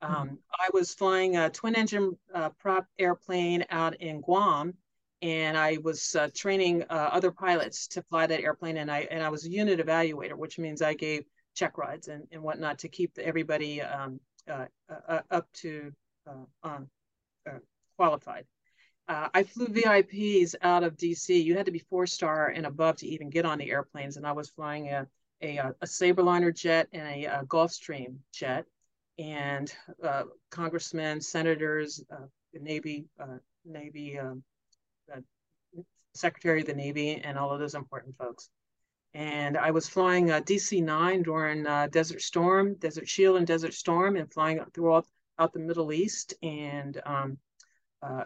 Um, mm-hmm. I was flying a twin engine uh, prop airplane out in Guam, and I was uh, training uh, other pilots to fly that airplane. And I and I was a unit evaluator, which means I gave check rides and, and whatnot to keep everybody um, uh, uh, up to on qualified. I flew VIPs out of DC. You had to be four star and above to even get on the airplanes, and I was flying a a, a Sabreliner jet and a, a Gulfstream jet, and uh, congressmen, senators, uh, the Navy, uh, Navy um, Secretary of the Navy, and all of those important folks. And I was flying uh, DC-9 during uh, Desert Storm, Desert Shield, and Desert Storm, and flying throughout out the Middle East and um, uh,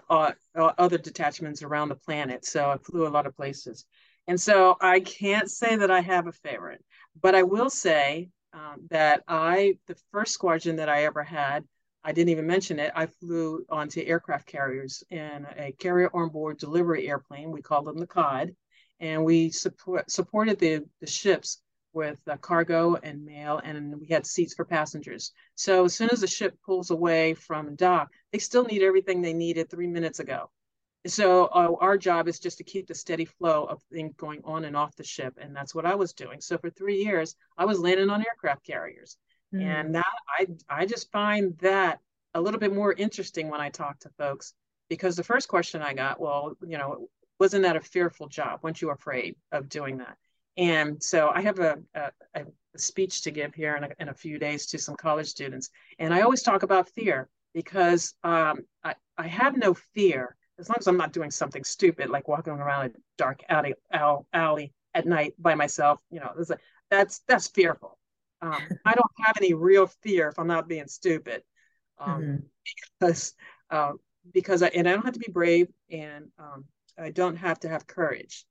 other detachments around the planet. So I flew a lot of places. And so I can't say that I have a favorite, but I will say um, that I, the first squadron that I ever had, I didn't even mention it. I flew onto aircraft carriers in a carrier on board delivery airplane. We called them the COD, and we support, supported the, the ships with uh, cargo and mail, and we had seats for passengers. So as soon as the ship pulls away from dock, they still need everything they needed three minutes ago. So uh, our job is just to keep the steady flow of things going on and off the ship, and that's what I was doing. So for three years, I was landing on aircraft carriers. Mm. And that I I just find that a little bit more interesting when I talk to folks because the first question I got, well, you know, wasn't that a fearful job? Weren't you afraid of doing that? And so I have a, a, a speech to give here in a, in a, few days to some college students. And I always talk about fear because um, I, I have no fear as long as I'm not doing something stupid like walking around a dark alley, alley at night by myself. You know, that's that's fearful. Um, I don't have any real fear if I'm not being stupid, um, mm-hmm. because uh, because I and I don't have to be brave, and um, I don't have to have courage.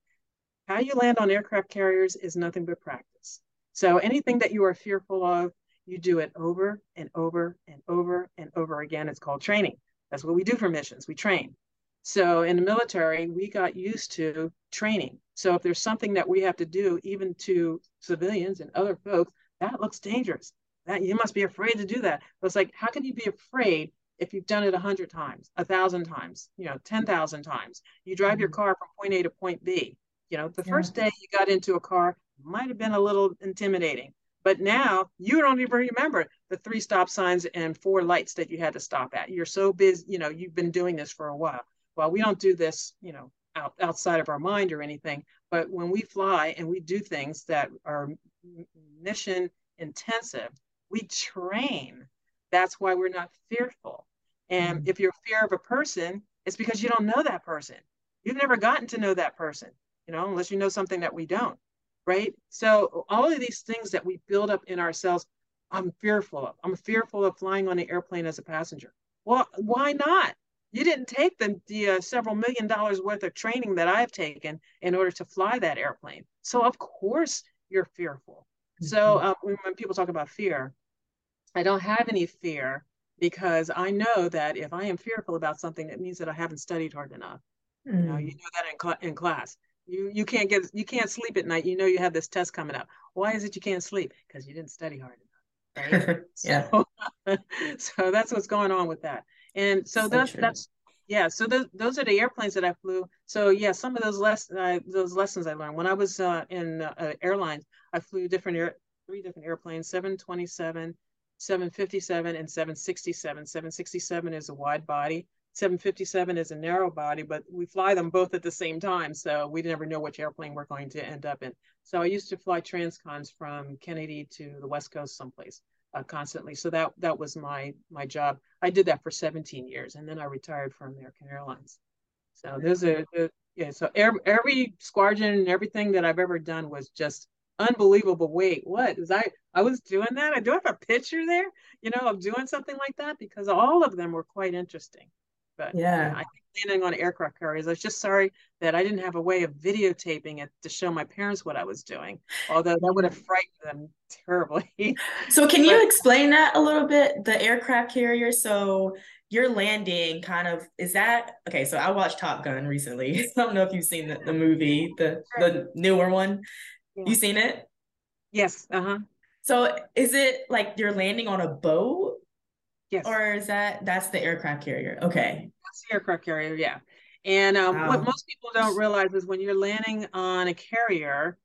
How you land on aircraft carriers is nothing but practice. So anything that you are fearful of, you do it over and over and over and over again. It's called training. That's what we do for missions. We train. So in the military, we got used to training. So if there's something that we have to do, even to civilians and other folks, that looks dangerous. That you must be afraid to do that. But it's like, how can you be afraid if you've done it a hundred times, a thousand times, you know, ten thousand times? You drive your mm-hmm. car from point A to point B. You know, the yeah. first day you got into a car might have been a little intimidating, but now you don't even remember the three stop signs and four lights that you had to stop at. You're so busy, you know, you've been doing this for a while. Well, we don't do this, you know, out, outside of our mind or anything, but when we fly and we do things that are mission intensive, we train. That's why we're not fearful. And mm-hmm. if you're fear of a person, it's because you don't know that person. You've never gotten to know that person, you know, unless you know something that we don't, right? So all of these things that we build up in ourselves, I'm fearful of. I'm fearful of flying on an airplane as a passenger. Well, why not? You didn't take the, the uh, several million dollars worth of training that I've taken in order to fly that airplane. So of course you're fearful. Mm-hmm. So uh, when, when people talk about fear, I don't have any fear because I know that if I am fearful about something, it means that I haven't studied hard enough. Mm. You know, you mm. know that in, cl- in class. You you can't get you can't sleep at night. You know you have this test coming up. Why is it you can't sleep? Because you didn't study hard enough. Right? yeah. So, so that's what's going on with that. And so, so that's true. that's yeah. So those those are the airplanes that I flew. So yeah, some of those less uh, those lessons I learned when I was uh, in uh, airlines. I flew different air three different airplanes: 727, 757, and 767. 767 is a wide body. 757 is a narrow body, but we fly them both at the same time. So we never know which airplane we're going to end up in. So I used to fly transcons from Kennedy to the West Coast someplace uh, constantly. So that that was my my job. I did that for 17 years, and then I retired from American Airlines. So there's a, yeah. So every, every squadron and everything that I've ever done was just unbelievable. Wait, what is I? I was doing that. I do have a picture there, you know, of doing something like that because all of them were quite interesting. But yeah, I think landing on aircraft carriers. I was just sorry that I didn't have a way of videotaping it to show my parents what I was doing. Although that would have frightened them terribly. so can you explain that a little bit? The aircraft carrier. So your landing kind of is that okay? So I watched Top Gun recently. I don't know if you've seen the, the movie, the the newer one. Yeah. You seen it? Yes. Uh huh. So is it like you're landing on a boat Yes. Or is that that's the aircraft carrier? Okay. That's the aircraft carrier, yeah. And um, wow. what most people don't realize is when you're landing on a carrier,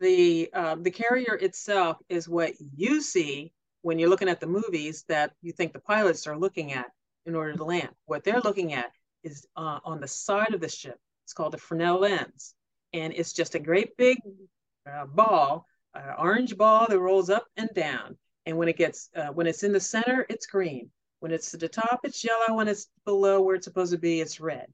the uh, the carrier itself is what you see when you're looking at the movies that you think the pilots are looking at in order to land. What they're looking at is uh, on the side of the ship. It's called a Fresnel lens, and it's just a great big uh, ball, uh, orange ball that rolls up and down. And when it gets uh, when it's in the center, it's green. When it's at the top, it's yellow. When it's below where it's supposed to be, it's red.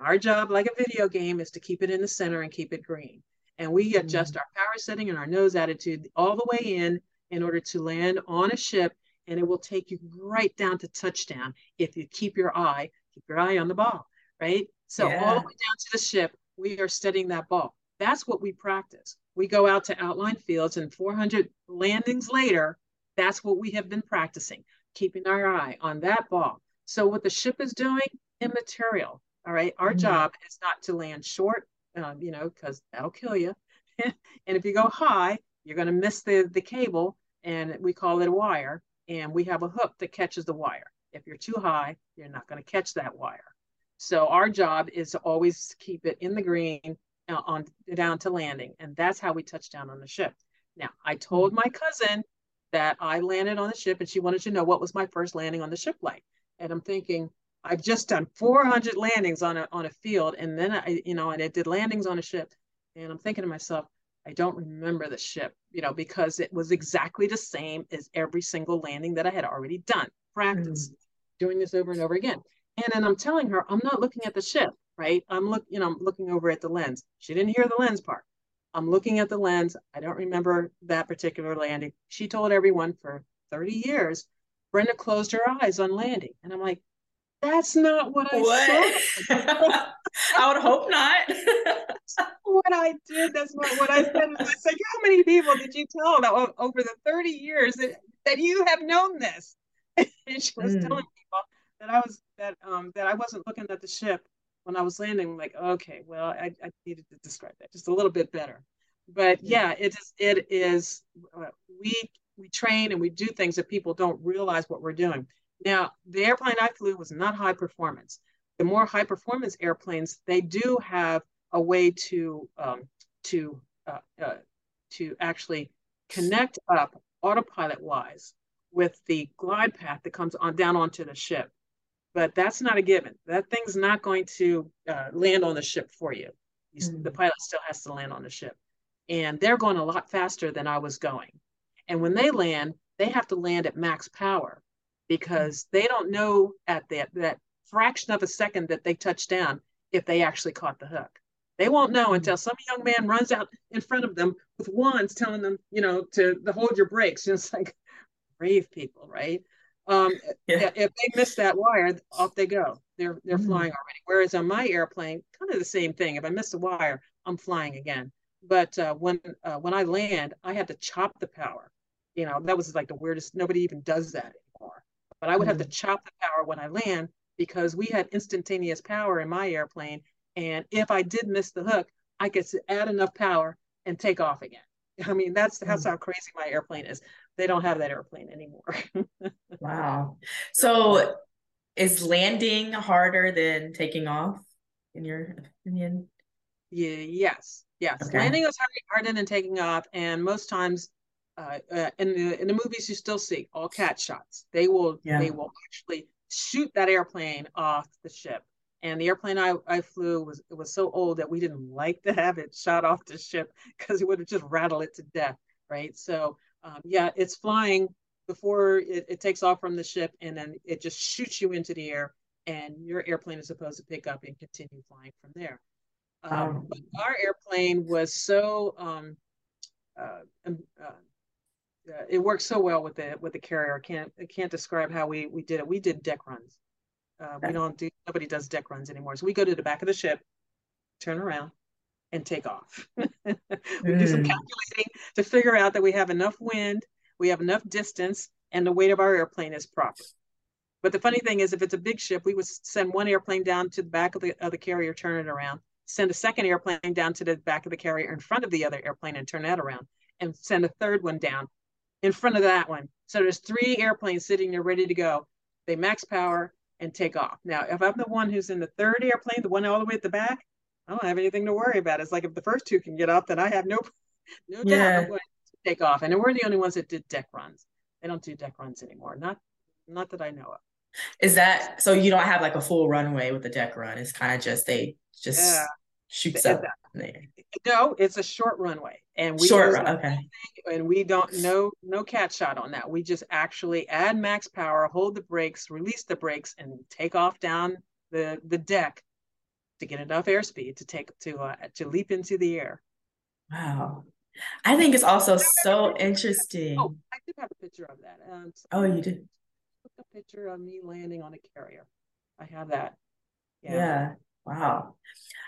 Our job, like a video game, is to keep it in the center and keep it green. And we adjust mm. our power setting and our nose attitude all the way in in order to land on a ship, and it will take you right down to touchdown if you keep your eye keep your eye on the ball, right? So yeah. all the way down to the ship, we are studying that ball. That's what we practice. We go out to outlying fields, and 400 landings later, that's what we have been practicing, keeping our eye on that ball. So what the ship is doing, immaterial. All right. Our mm-hmm. job is not to land short, um, you know, because that'll kill you. and if you go high, you're going to miss the, the cable, and we call it a wire. And we have a hook that catches the wire. If you're too high, you're not going to catch that wire. So our job is to always keep it in the green uh, on down to landing, and that's how we touch down on the ship. Now, I told mm-hmm. my cousin that I landed on the ship, and she wanted to know what was my first landing on the ship like. And I'm thinking, I've just done 400 landings on a on a field, and then I, you know, and I did landings on a ship, and I'm thinking to myself, I don't remember the ship, you know, because it was exactly the same as every single landing that I had already done, practice, mm. doing this over and over again. And then I'm telling her, I'm not looking at the ship, right? I'm look, you know, I'm looking over at the lens. She didn't hear the lens part. I'm looking at the lens. I don't remember that particular landing. She told everyone for 30 years, Brenda closed her eyes on landing. And I'm like, that's not what I what? said. I would hope not. what I did. That's not what I said. I said, how many people did you tell that over the 30 years that, that you have known this? and she was mm. telling people that I was that um that I wasn't looking at the ship when I was landing. I'm like, okay, well, I, I needed to describe that just a little bit better. But yeah, it is it is uh, we we train and we do things that people don't realize what we're doing. Now, the airplane I flew was not high performance. The more high performance airplanes, they do have a way to um, to uh, uh, to actually connect up autopilot wise with the glide path that comes on down onto the ship. But that's not a given. That thing's not going to uh, land on the ship for you. Mm-hmm. The pilot still has to land on the ship, and they're going a lot faster than I was going. And when they land, they have to land at max power because they don't know at that that fraction of a second that they touch down if they actually caught the hook. They won't know mm-hmm. until some young man runs out in front of them with wands telling them, you know, to, to hold your brakes. And it's like brave people, right? Um, yeah. If they miss that wire, off they go. They're they're mm. flying already. Whereas on my airplane, kind of the same thing. If I miss the wire, I'm flying again. But uh, when uh, when I land, I had to chop the power. You know, that was like the weirdest. Nobody even does that anymore. But I would mm. have to mm. chop the power when I land because we had instantaneous power in my airplane. And if I did miss the hook, I could add enough power and take off again. I mean, that's that's mm. how crazy my airplane is. They don't have that airplane anymore. wow. So is landing harder than taking off in your opinion? Yeah, yes. Yes. Okay. Landing is harder than taking off. And most times uh, uh, in the in the movies you still see all cat shots. They will yeah. they will actually shoot that airplane off the ship. And the airplane I, I flew was it was so old that we didn't like to have it shot off the ship because it would have just rattled it to death, right? So um, yeah, it's flying before it, it takes off from the ship, and then it just shoots you into the air, and your airplane is supposed to pick up and continue flying from there. Um, but our airplane was so um, uh, um, uh, uh, it works so well with the with the carrier. I can't I can't describe how we we did it. We did deck runs. Uh, we don't do nobody does deck runs anymore. So we go to the back of the ship, turn around, and take off. we mm. do some mm. calculating to figure out that we have enough wind, we have enough distance, and the weight of our airplane is proper. But the funny thing is, if it's a big ship, we would send one airplane down to the back of the, of the carrier, turn it around, send a second airplane down to the back of the carrier in front of the other airplane and turn that around, and send a third one down in front of that one. So there's three airplanes sitting there ready to go. They max power and take off. Now, if I'm the one who's in the third airplane, the one all the way at the back, I don't have anything to worry about. It's like if the first two can get up, then I have no no yeah. doubt I'm going to take off. And we're the only ones that did deck runs. They don't do deck runs anymore. Not not that I know of. Is that so you don't have like a full runway with the deck run? It's kind of just they just yeah. shoots up there. No, it's a short runway. And we short run, okay. And we don't no no cat shot on that. We just actually add max power, hold the brakes, release the brakes, and take off down the the deck to get enough airspeed to take to uh, to leap into the air. Wow. I think it's also so interesting. Oh, I did have a picture of that. Um, oh, you did? Took a picture of me landing on a carrier. I have that. Yeah. yeah. Wow.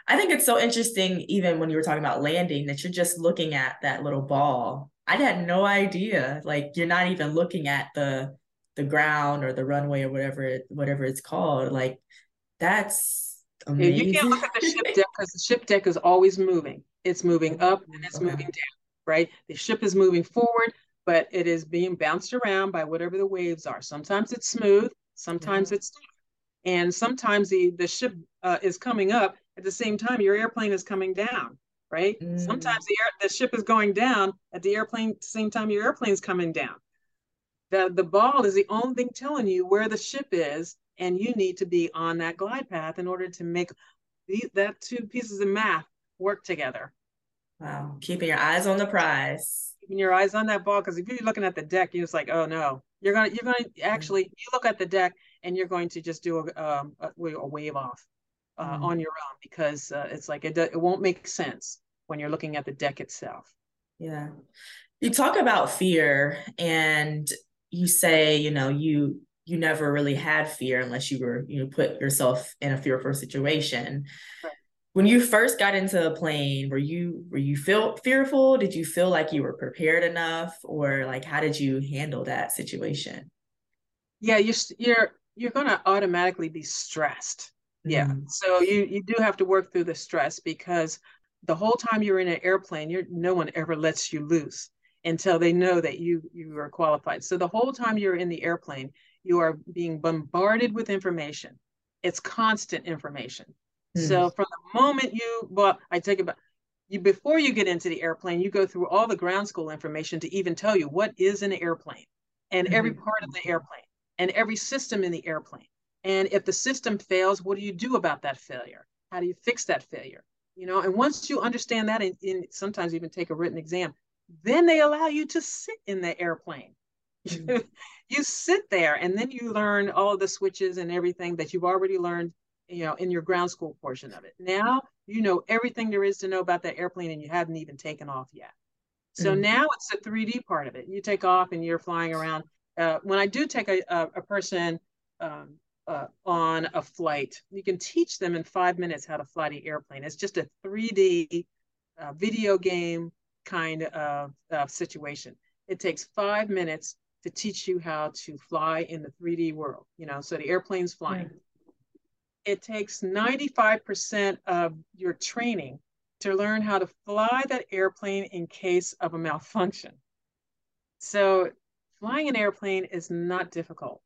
I think it's so interesting, even when you were talking about landing, that you're just looking at that little ball. I had no idea. Like you're not even looking at the the ground or the runway or whatever it, whatever it's called. Like that's amazing. You can't look at the ship deck because the ship deck is always moving. It's moving up and it's okay. moving down, right? The ship is moving forward, but it is being bounced around by whatever the waves are. Sometimes it's smooth, sometimes it's dark. and sometimes the the ship uh, is coming up at the same time your airplane is coming down right mm. sometimes the air, the ship is going down at the airplane same time your airplane's coming down the the ball is the only thing telling you where the ship is and you need to be on that glide path in order to make the, that two pieces of math work together Wow. Keeping your eyes on the prize. Keeping your eyes on that ball. Because if you're looking at the deck, you're just like, oh no. You're gonna you're gonna actually you look at the deck and you're going to just do a um a, a wave off uh, mm. on your own because uh, it's like it it won't make sense when you're looking at the deck itself. Yeah. You talk about fear and you say, you know, you you never really had fear unless you were, you know, put yourself in a fearful situation. Right. When you first got into a plane were you were you feel fearful? Did you feel like you were prepared enough? Or like how did you handle that situation? Yeah you're you're you're going to automatically be stressed. Yeah. Mm. so you you do have to work through the stress because the whole time you're in an airplane you're no one ever lets you loose until they know that you you are qualified. So the whole time you're in the airplane you are being bombarded with information it's constant information so from the moment you, well, I take it back. You before you get into the airplane, you go through all the ground school information to even tell you what is an airplane and mm-hmm. every part of the airplane and every system in the airplane. And if the system fails, what do you do about that failure? How do you fix that failure? You know, and once you understand that, and, and sometimes even take a written exam, then they allow you to sit in the airplane. Mm-hmm. you sit there and then you learn all of the switches and everything that you've already learned you know, in your ground school portion of it. Now you know everything there is to know about that airplane and you haven't even taken off yet. So mm-hmm. now it's the 3D part of it. You take off and you're flying around. Uh, when I do take a, a, a person um, uh, on a flight, you can teach them in five minutes how to fly the airplane. It's just a 3D uh, video game kind of, of situation. It takes five minutes to teach you how to fly in the 3D world. You know, so the airplane's flying. It takes 95% of your training to learn how to fly that airplane in case of a malfunction. So, flying an airplane is not difficult.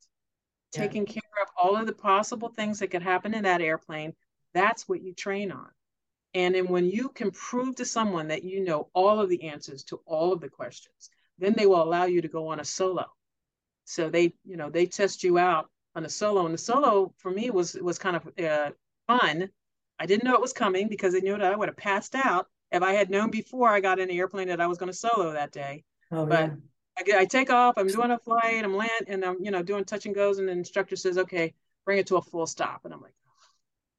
Yeah. Taking care of all of the possible things that could happen in that airplane, that's what you train on. And then when you can prove to someone that you know all of the answers to all of the questions, then they will allow you to go on a solo. So they, you know, they test you out on the solo. And the solo for me was was kind of uh, fun. I didn't know it was coming because I knew that I would have passed out if I had known before I got in the airplane that I was going to solo that day. Oh, but yeah. I, I, take off. I'm doing a flight. I'm land and I'm you know doing touch and goes. And the instructor says, "Okay, bring it to a full stop." And I'm like, oh,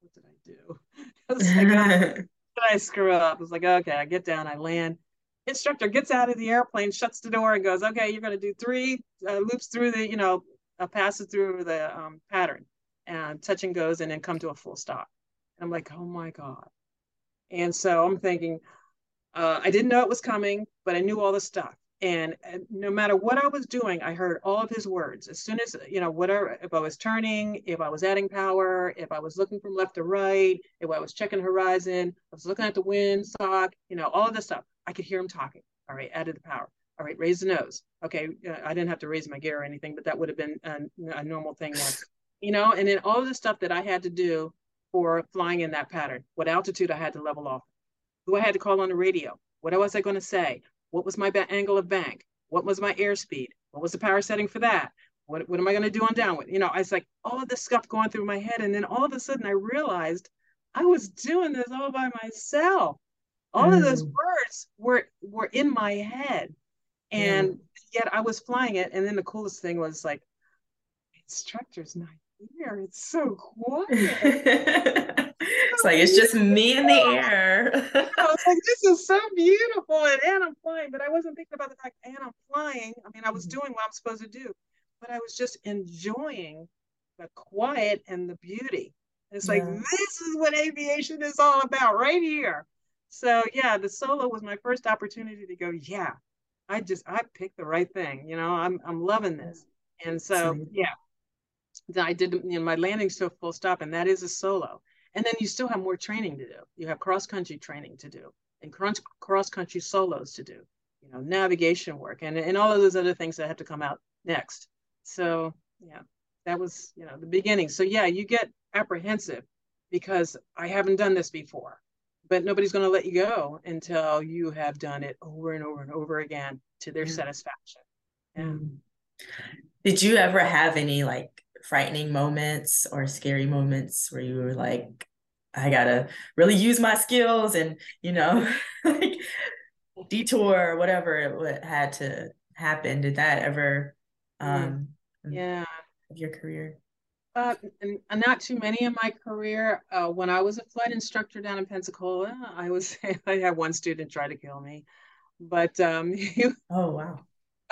"What did I do?" I like, oh, did I screw up? I was like, "Okay." I get down. I land. Instructor gets out of the airplane, shuts the door, and goes, "Okay, you're going to do three uh, loops through the you know uh, pass it through the um, pattern and touch and goes and then come to a full stop. And I'm like, oh my God. And so I'm thinking, uh, I didn't know it was coming, but I knew all the stuff. And, and no matter what I was doing, I heard all of his words. As soon as, you know, whatever, if I was turning, if I was adding power, if I was looking from left to right, if I was checking horizon, I was looking at the wind sock, you know, all of this stuff, I could hear him talking. All right, added the power all right, raise the nose. Okay, uh, I didn't have to raise my gear or anything, but that would have been a, a normal thing. you know, and then all of the stuff that I had to do for flying in that pattern, what altitude I had to level off, who I had to call on the radio, What was I going to say? What was my angle of bank? What was my airspeed? What was the power setting for that? What, what am I going to do on downwind? You know, I was like, all of this stuff going through my head. And then all of a sudden I realized I was doing this all by myself. All mm. of those mm. words were were in my head. And yet I was flying it. And then the coolest thing was like, instructor's not here. It's so quiet. it's like it's just me in the air. I was like, this is so beautiful. And, and I'm flying, but I wasn't thinking about the fact, and I'm flying. I mean, I was mm. doing what I'm supposed to do, but I was just enjoying the quiet and the beauty. It's like, yeah. this is what aviation is all about right here. So yeah, the solo was my first opportunity to go, yeah, I just I picked the right thing. You know, I'm I'm loving this. And so yeah. I did you know, my landing so full stop, and that is a solo. And then you still have more training to do. You have cross country training to do and cross country solos to do, you know, navigation work and, and all of those other things that have to come out next. So yeah, that was, you know, the beginning. So yeah, you get apprehensive because I haven't done this before, but nobody's going to let you go until you have done it over and over and over again to their yeah. satisfaction. Yeah. Mm. Did you ever have any like frightening moments or scary moments where you were like, I gotta really use my skills and you know, like detour or whatever it had to happen? Did that ever um yeah of your career? Uh, not too many in my career. Uh, when I was a flight instructor down in Pensacola, I was I had one student try to kill me, but um, oh wow,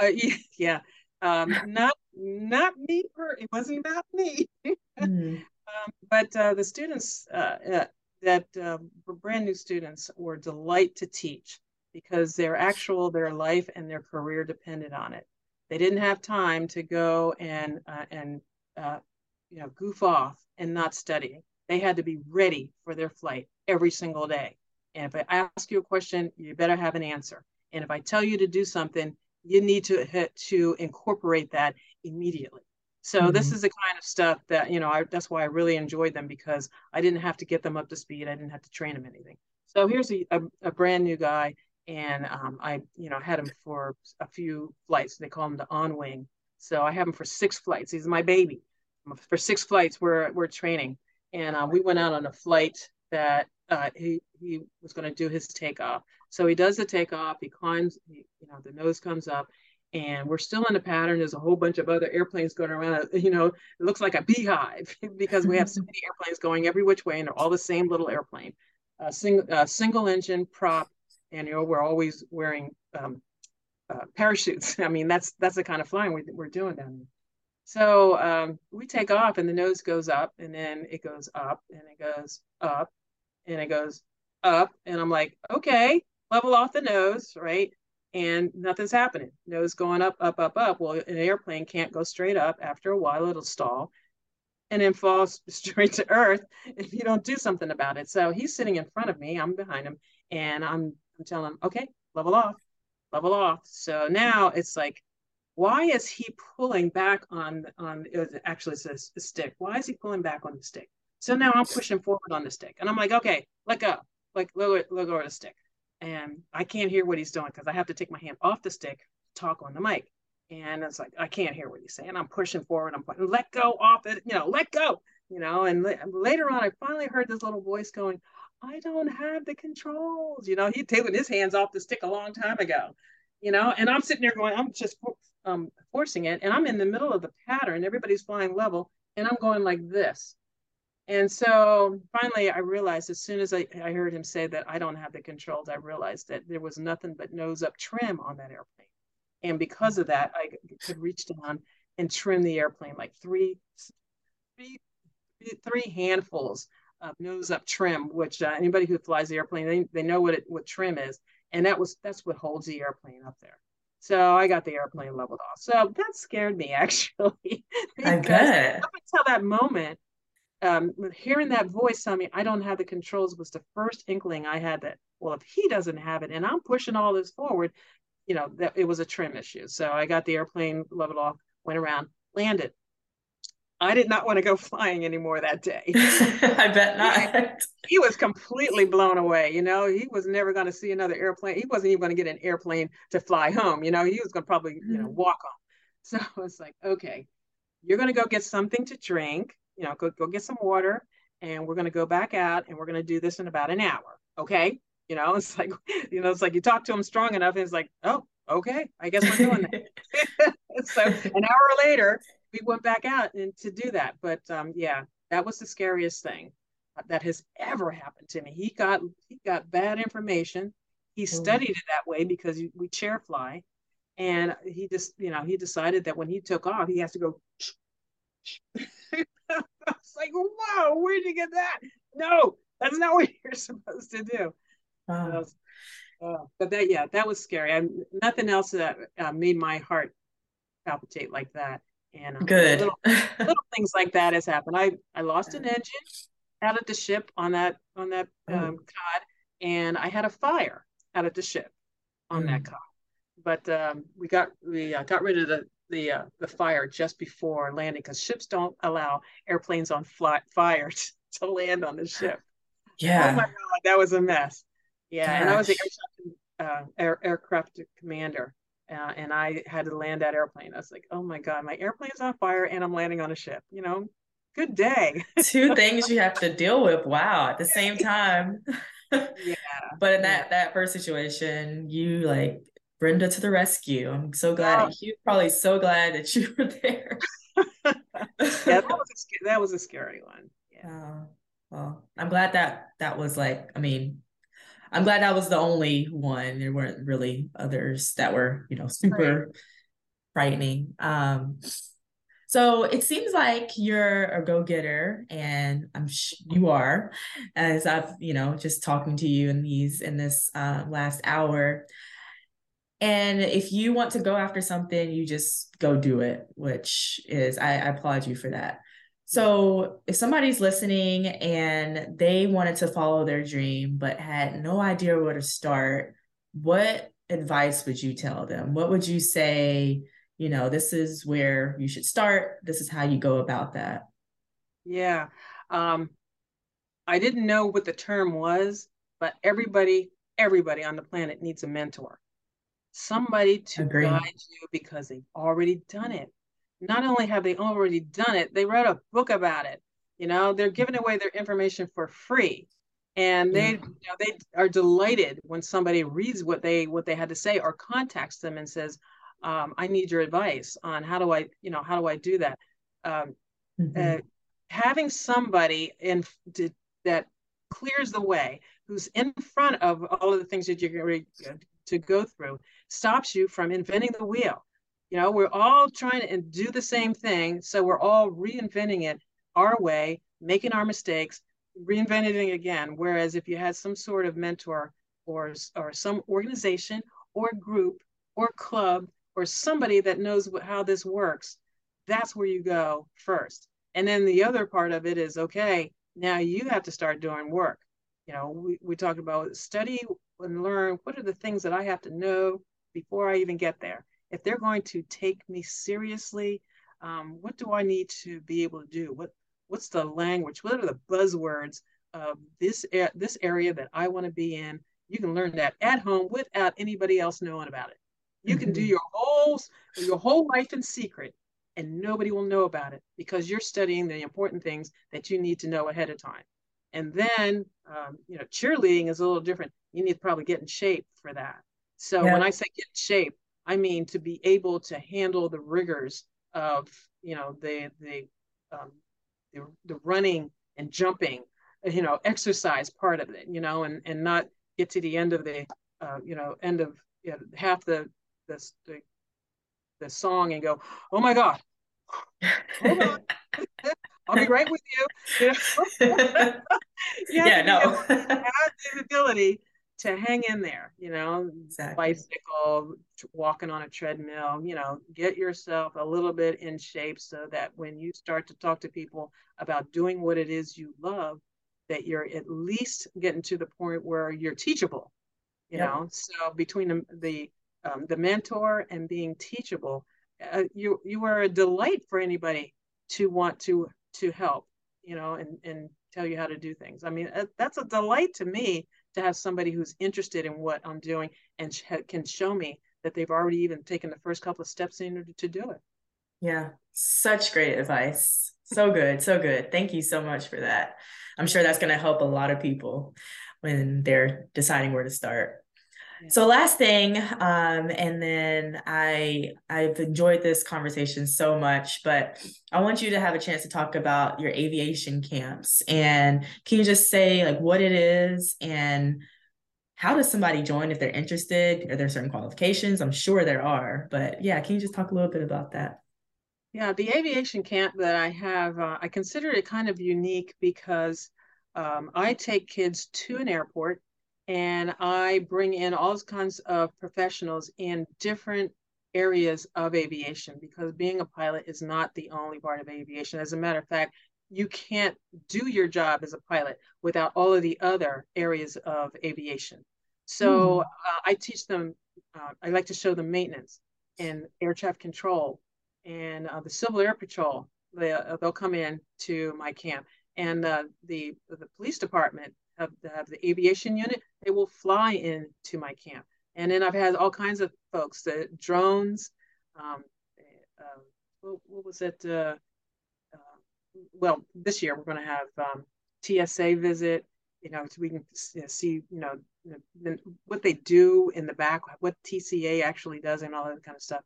uh, yeah, um, not not me. Per, it wasn't about me. mm-hmm. um, but uh, the students uh, uh, that um, were brand new students were delight to teach because their actual their life and their career depended on it. They didn't have time to go and uh, and uh, you know goof off and not study. They had to be ready for their flight every single day. And if I ask you a question, you better have an answer. And if I tell you to do something, you need to hit, to incorporate that immediately. So mm-hmm. this is the kind of stuff that you know. I, that's why I really enjoyed them because I didn't have to get them up to speed. I didn't have to train them anything. So here's a, a, a brand new guy, and um, I you know had him for a few flights. They call him the on wing. So I have him for six flights. He's my baby. For six flights, we're we're training, and uh, we went out on a flight that uh, he he was going to do his takeoff. So he does the takeoff. He climbs. He, you know, the nose comes up, and we're still in a pattern. There's a whole bunch of other airplanes going around. You know, it looks like a beehive because we have so many airplanes going every which way, and they're all the same little airplane, a single uh, single engine prop, and you know we're always wearing um, uh, parachutes. I mean, that's that's the kind of flying we, we're doing there. So um, we take off, and the nose goes up, and then it goes up, and it goes up, and it goes up and i'm like okay level off the nose right? And nothing's happening. Nose going up up up up. Well an airplane can't go straight up after a while. It'll stall and then falls straight to earth if you don't do something about it. So he's sitting in front of me. I'm behind him and i'm i'm telling him okay level off level off. So now it's like why is he pulling back on on actually it's a stick. Why is he pulling back on the stick? So now I'm pushing forward on the stick, and I'm like, okay, let go, like let, go of the stick, and I can't hear what he's doing because I have to take my hand off the stick talk on the mic, and it's like I can't hear what he's saying. I'm pushing forward. I'm pointing, let go off it, you know, let go, you know. And later on, I finally heard this little voice going, I don't have the controls. You know, he'd taken his hands off the stick a long time ago, you know, and I'm sitting there going, I'm just um, forcing it. And I'm in the middle of the pattern. Everybody's flying level. And I'm going like this. And so finally, I realized as soon as I, I heard him say that I don't have the controls, I realized that there was nothing but nose up trim on that airplane. And because of that, I could reach down and trim the airplane like three, three, three handfuls of nose up trim, which uh, anybody who flies the airplane, they, they know what it, what trim is. And that was, that's what holds the airplane up there. So I got the airplane leveled off. So that scared me actually. I bet. Up until that moment, um, hearing that voice tell me I don't have the controls was the first inkling I had that, well, if he doesn't have it and I'm pushing all this forward, you know, that it was a trim issue. So I got the airplane leveled off, went around, landed. I did not want to go flying anymore that day. I bet not. He, was completely blown away. You know, he was never going to see another airplane. He wasn't even going to get an airplane to fly home. You know, he was going to probably, mm-hmm. you know, mm-hmm. walk home. So it's like, okay, you're going to go get something to drink. You know, go go get some water, and we're going to go back out, and we're going to do this in about an hour. Okay. You know, it's like, you know, it's like you talk to him strong enough, and it's like, oh, okay, I guess we're doing that. so an hour later, we went back out and to do that. But um, yeah, that was the scariest thing that has ever happened to me. He got he got bad information. He mm. studied it that way because we chair fly, and he just you know he decided that when he took off, he has to go. It's like, whoa, where'd you get that? No, that's not what you're supposed to do. Wow. Uh, but that, yeah, that was scary. I, nothing else that uh, made my heart palpitate like that. And uh, good little, little, things like that has happened. I I lost an engine out at the ship on that on that oh. um, COD, and I had a fire out at the ship on mm. that COD. But um, we got we uh, got rid of the the uh, the fire just before landing because ships don't allow airplanes on fly, fire to, to land on the ship. Yeah. Oh my god, that was a mess. Yeah, Gosh. and I was the uh, air, aircraft commander, uh, and I had to land that airplane. I was like, oh my god, my airplane's on fire, and I'm landing on a ship. You know, good day. Two things you have to deal with. Wow, at the same time. yeah. But in that yeah. that first situation, you like Brenda to the rescue. I'm so glad. Oh. You're probably so glad that you were there. yeah, that was a, that was a scary one. Yeah. Oh, well, I'm glad that that was like. I mean, I'm glad that was the only one. There weren't really others that were, you know, super right. frightening. Um, so it seems like you're a go-getter, and I'm sh- you are, as I've, you know, just talking to you in these in this uh, last hour. And if you want to go after something, you just go do it, which is I, I applaud you for that. So, if somebody's listening and they wanted to follow their dream but had no idea where to start, what advice would you tell them? What would you say, you know, this is where you should start, this is how you go about that? Yeah. Um I didn't know what the term was, but everybody everybody on the planet needs a mentor. Somebody to Agreed. guide you because they've already done it not only have they already done it, they wrote a book about it. You know, they're giving away their information for free. And they, yeah. you know, they are delighted when somebody reads what they what they had to say or contacts them and says, um, "I need your advice on how do I, you know, how do I do that." Um, mm-hmm. uh, having somebody in to, that clears the way, who's in front of all of the things that you're going to go through, stops you from inventing the wheel. You know, we're all trying to do the same thing. So we're all reinventing it our way, making our mistakes, reinventing it again. Whereas if you had some sort of mentor or, or some organization or group or club or somebody that knows how this works, that's where you go first. And then the other part of it is okay, now you have to start doing work. You know, we, we talked about study and learn what are the things that I have to know before I even get there if they're going to take me seriously, um, what do I need to be able to do? What what's the language? What are the buzzwords of this this area that I want to be in? You can learn that at home without anybody else knowing about it. You can do mm-hmm. your whole your whole life in secret, and nobody will know about it because you're studying the important things that you need to know ahead of time. And then, um, you know, cheerleading is a little different. You need to probably get in shape for that. So yeah. when I say get in shape, I mean, to be able to handle the rigors of, you know, the the um, the, the running and jumping, you know, exercise part of it, you know, and and not get to the end of the, uh, you know, end of you know, half the, the the the song and go, oh my god, hold on. I'll be right with you. you, know? you yeah, no. have the ability to hang in there, you know, exactly. bicycle, walking on a treadmill, you know, get yourself a little bit in shape so that when you start to talk to people about doing what it is you love, that you're at least getting to the point where you're teachable, you yep. know. So between the the, um, the mentor and being teachable, uh, you you are a delight for anybody to want to to help, you know, and and tell you how to do things. I mean, uh, that's a delight to me to have somebody who's interested in what I'm doing and sh- can show me that they've already even taken the first couple of steps in order to do it. Yeah, such great advice. So good, so good. Thank you so much for that. I'm sure that's going to help a lot of people when they're deciding where to start. So last thing, um, and then I I've enjoyed this conversation so much, but I want you to have a chance to talk about your aviation camps. And can you just say like what it is and how does somebody join if they're interested? Are there certain qualifications? I'm sure there are, but yeah, can you just talk a little bit about that? Yeah, the aviation camp that I have, uh, I consider it kind of unique because um, I take kids to an airport and I bring in all kinds of professionals in different areas of aviation because being a pilot is not the only part of aviation. As a matter of fact, you can't do your job as a pilot without all of the other areas of aviation. So mm. uh, I teach them, uh, I like to show them maintenance and air traffic control and uh, the Civil Air Patrol. They, uh, they'll come in to my camp and uh, the the police department have, have the aviation unit, they will fly in to my camp. And then I've had all kinds of folks, the drones, um, uh, what, what, was it? Uh, uh, well, this year we're going to have um, TSA visit, you know, so we can see, you know, what they do in the back, what TSA actually does, and all that kind of stuff.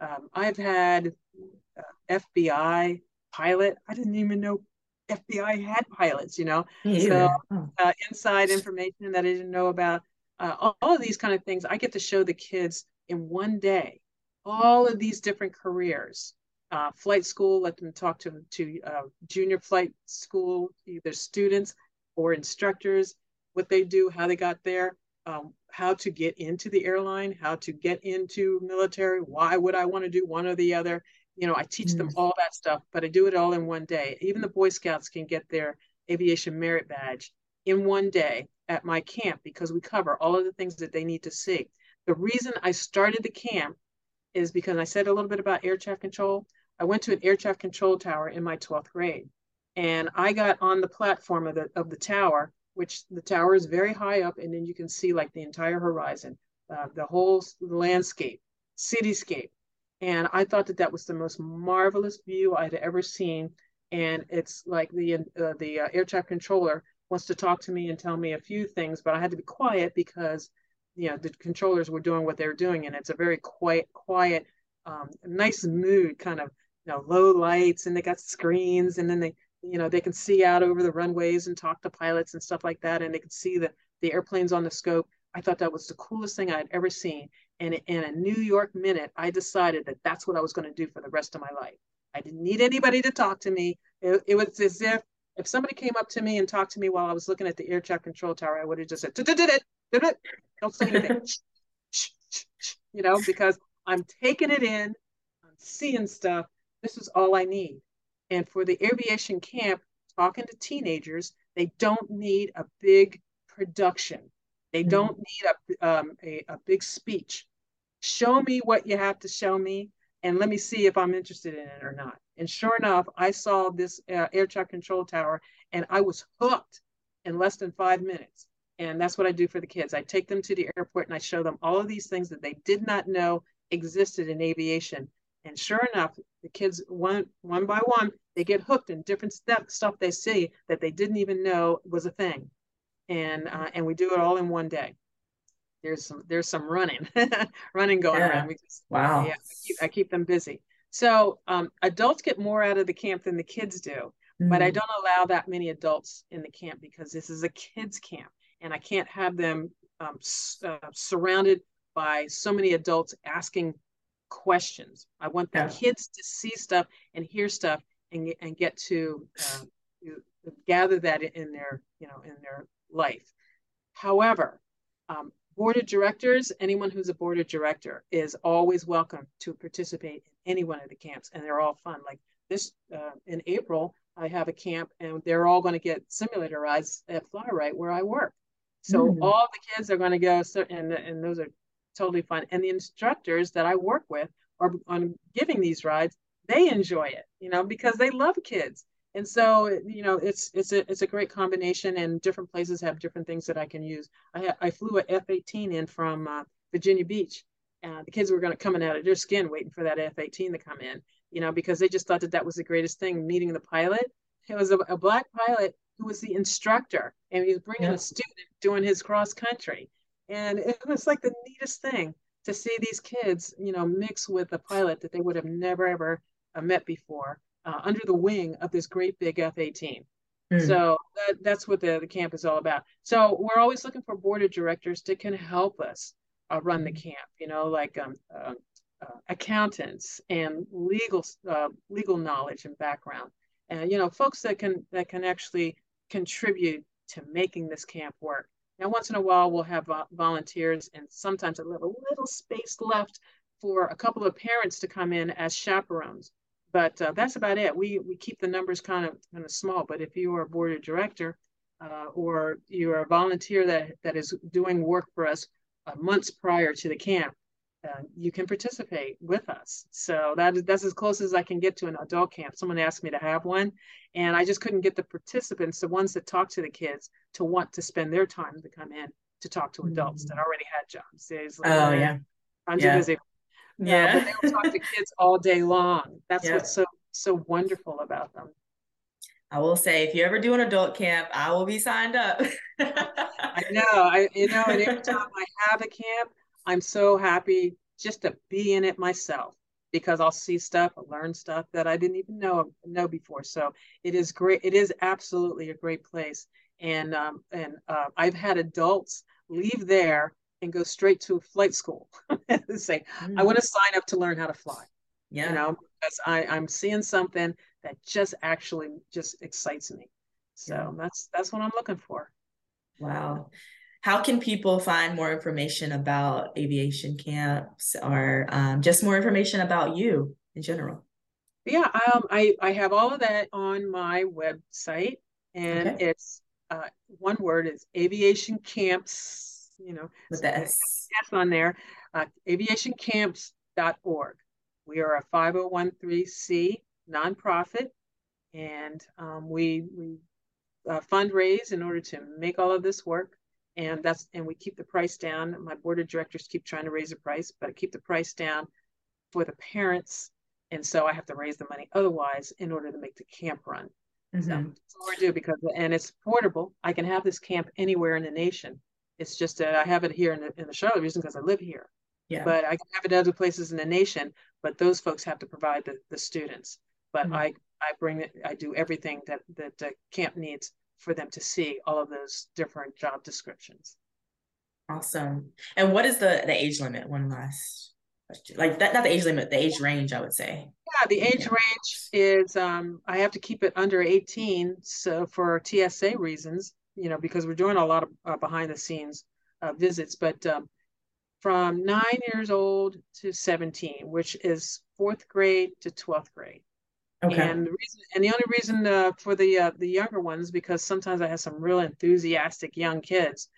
Um, I've had uh, FBI pilot. I didn't even know FBI had pilots, you know. So uh, inside information that I didn't know about, uh, all, all, of these kind of things, I get to show the kids in one day, all of these different careers. Uh, flight school, let them talk to to uh, junior flight school, either students or instructors, what they do, how they got there, um, how to get into the airline, how to get into military, why would I want to do one or the other, you know, I teach them all that stuff, but I do it all in one day. Even the Boy Scouts can get their aviation merit badge in one day at my camp because we cover all of the things that they need to see. The reason I started the camp is because I said a little bit about air traffic control. I went to an air traffic control tower in my 12th grade and I got on the platform of the of the tower, which the tower is very high up, and then you can see like the entire horizon, uh, the whole landscape, cityscape. And I thought that that was the most marvelous view I'd ever seen. And it's like the uh, the uh, air traffic controller wants to talk to me and tell me a few things, but I had to be quiet because you know the controllers were doing what they were doing, and it's a very quiet, quiet, um, nice mood, kind of you know low lights, and they got screens, and then they you know they can see out over the runways and talk to pilots and stuff like that, and they can see the the airplanes on the scope. I thought that was the coolest thing I'd ever seen. And in a New York minute, I decided that that's what I was going to do for the rest of my life. I didn't need anybody to talk to me. It, it was as if if somebody came up to me and talked to me while I was looking at the air traffic control tower, I would have just said, don't say anything, you know, because I'm taking it in, I'm seeing stuff. This is all I need. And for the aviation camp, talking to teenagers, they don't need a big production. They mm-hmm. don't need a, um, a, a big speech show me what you have to show me and let me see if I'm interested in it or not. And sure enough, I saw this uh, air traffic control tower and I was hooked in less than five minutes. And that's what I do for the kids. I take them to the airport and I show them all of these things that they did not know existed in aviation. And sure enough, the kids one one by one, they get hooked in different stuff they see that they didn't even know was a thing. And uh, and we do it all in one day there's some there's some running running going yeah. around just, wow yeah I keep, I keep, them busy so um, adults get more out of the camp than the kids do mm-hmm. but i mm. don't allow that many adults in the camp because this is a kids camp and i can't have them um, uh, surrounded by so many adults asking questions i want the yeah. kids to see stuff and hear stuff and, and get to uh, gather that in their you know in their life however um, board of directors, anyone who's a board of director is always welcome to participate in any one of the camps, and they're all fun. Like this uh, in April, I have a camp, and they're all going to get simulator rides at Fly-Rite where I work. So mm. all the kids are going to go, and and those are totally fun. And the instructors that I work with are on giving these rides. they enjoy it, you know, because they love kids. And so, you know, it's it's a it's a great combination, and different places have different things that I can use. I I flew a F-18 in from uh, Virginia Beach, and the kids were going to coming out of their skin waiting for that F-18 to come in, you know, because they just thought that that was the greatest thing. Meeting the pilot, it was a, a black pilot who was the instructor, and he was bringing yeah. a student doing his cross country, and it was like the neatest thing to see these kids, you know, mix with a pilot that they would have never ever uh, met before uh, under the wing of this great big F-18. Mm. So that, that's what the, the camp is all about. So we're always looking for board of directors that can help us uh, run the hmm. camp, you know, like um, uh, uh, accountants and legal uh, legal knowledge and background, and you know, folks that can that can actually contribute to making this camp work. Now, once in a while, we'll have volunteers, and sometimes a little, little space left for a couple of parents to come in as chaperones. But uh, that's about it. We we keep the numbers kind of kind of small. But if you are a board of director uh, or you're a volunteer that that is doing work for us uh, months prior to the camp, uh, you can participate with us. So that that's as close as I can get to an adult camp. Someone asked me to have one, and I just couldn't get the participants, the ones that talk to the kids, to want to spend their time to come in to talk to adults mm-hmm. that already had jobs. Like, oh yeah, I'm too busy. Yeah, but they talk to kids all day long. That's yeah. what's so so wonderful about them. I will say, if you ever do an adult camp, I will be signed up. I know, I you know, and every time I have a camp, I'm so happy just to be in it myself because I'll see stuff, I'll learn stuff that I didn't even know know before. So it is great. It is absolutely a great place. And um, and uh, I've had adults leave there and go straight to flight school and say, mm. I want to sign up to learn how to fly. Yeah. You know, because I, I'm seeing something that just actually just excites me. So yeah. that's that's what I'm looking for. Wow how can people find more information about aviation camps or um, just more information about you in general? Yeah, um, I, I have all of that on my website, and okay. it's uh, one word is aviation camps, you know, with the S. S on there, uh, aviationcamps.org. We are a 5013C nonprofit, and um, we, we uh, fundraise in order to make all of this work and that's and we keep the price down. My board of directors keep trying to raise the price, but I keep the price down for the parents, and so I have to raise the money otherwise in order to make the camp run. Mm-hmm. So what we do because and it's portable. I can have this camp anywhere in the nation. It's just that I have it here in the, in the Charlotte region because I live here. Yeah. But I can have it other places in the nation. But those folks have to provide the, the students. But mm-hmm. I I bring it. I do everything that that the camp needs for them to see all of those different job descriptions. Awesome. And what is the the age limit? One last question. Like that, not the age limit, the age range, I would say. Yeah, the age yeah. range is um I have to keep it under 18 so for TSA reasons, you know, because we're doing a lot of uh, behind the scenes uh, visits, but um, from nine years old to 17, which is fourth grade to 12th grade. Okay. And the reason, and the only reason uh, for the uh, the younger ones because sometimes I have some real enthusiastic young kids,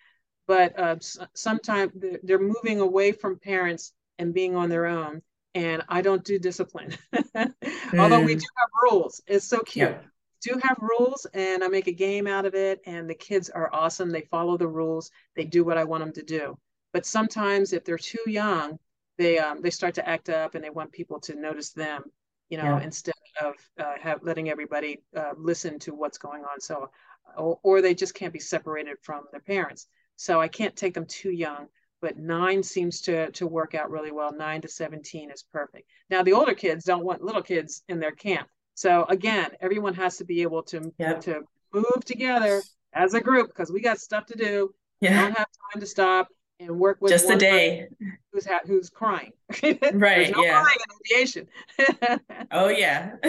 but uh, sometimes they're moving away from parents and being on their own, and I don't do discipline. mm. Although we mm. do have rules, it's so cute. Yeah. Do have rules, and I make a game out of it, and the kids are awesome. They follow the rules. They do what I want them to do. But sometimes, if they're too young, they um, they start to act up, and they want people to notice them you know, yeah. instead of uh, have letting everybody uh, listen to what's going on. So, or, or, they just can't be separated from their parents. So I can't take them too young. But nine seems to to work out really well. Nine to seventeen is perfect. Now the older kids don't want little kids in their camp. So again, everyone has to be able to yep. to move together as a group because we got stuff to do. Yeah. We don't have time to stop and work with just a day who's ha- who's crying. right. no yeah. Crying oh yeah.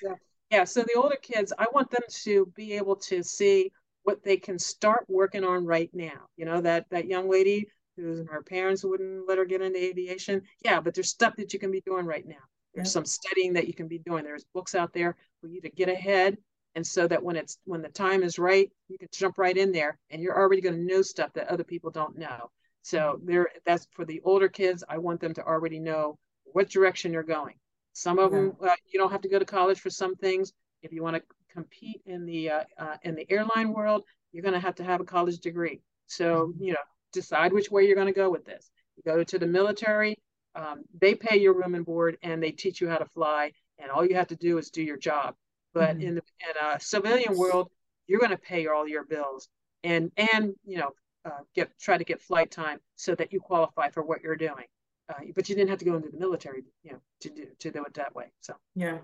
so, yeah. So the older kids, I want them to be able to see what they can start working on right now. You know that that young lady whose her parents wouldn't let her get into aviation. Yeah, but there's stuff that you can be doing right now. There's some studying that you can be doing. There's books out there for you to get ahead and so that when it's when the time is right you can jump right in there and you're already going to know stuff that other people don't know so there that's for the older kids i want them to already know what direction you're going Some of them uh, you don't have to go to college for some things. If you want to compete in the uh, uh, in the airline world, you're going to have to have a college degree. So mm-hmm. you know, decide which way you're going to go with this. You go to the military, um, they pay your room and board, and they teach you how to fly, and all you have to do is do your job. But mm-hmm. in the in a civilian world, you're going to pay all your bills, and and you know, uh, get try to get flight time so that you qualify for what you're doing. Uh, but you didn't have to go into the military, you know, to do to do it that way. So yeah,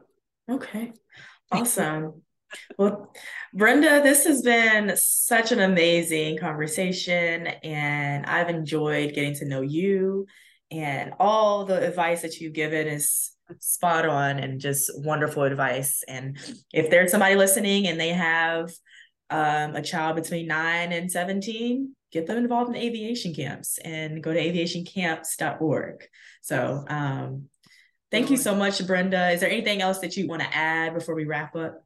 okay, awesome. well, Brenda, this has been such an amazing conversation, and I've enjoyed getting to know you. And all the advice that you've given is spot on and just wonderful advice. And if there's somebody listening and they have um, a child between nine and 17, get them involved in aviation camps and go to aviationcamps.org. So, um, thank you so much, Brenda. Is there anything else that you want to add before we wrap up?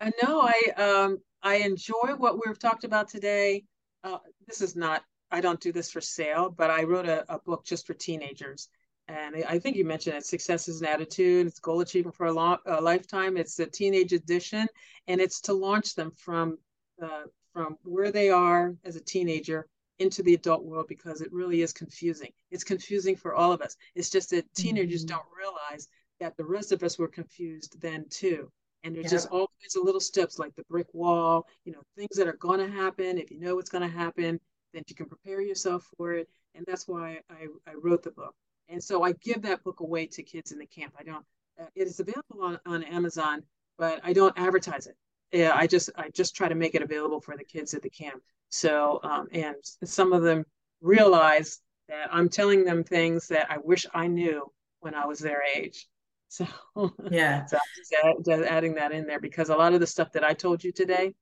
I know I um, I enjoy what we've talked about today. Uh, this is not I don't do this for sale, but I wrote a, a book just for teenagers. And I think you mentioned it. Success is an attitude. It's goal achievement for a, long, a lifetime. It's the teenage edition, and it's to launch them from uh, from where they are as a teenager into the adult world because it really is confusing. It's confusing for all of us. It's just that teenagers mm-hmm. don't realize that the rest of us were confused then too. And there's yeah. just all kinds of little steps like the brick wall, you know, things that are going to happen. If you know what's going to happen, then you can prepare yourself for it. And that's why I, I wrote the book. And so I give that book away to kids in the camp. I don't, uh, it is available on, on Amazon, but I don't advertise it. Yeah, I just I just try to make it available for the kids at the camp. So um, and some of them realize that I'm telling them things that I wish I knew when I was their age. So yeah, so just, add, just adding that in there because a lot of the stuff that I told you today,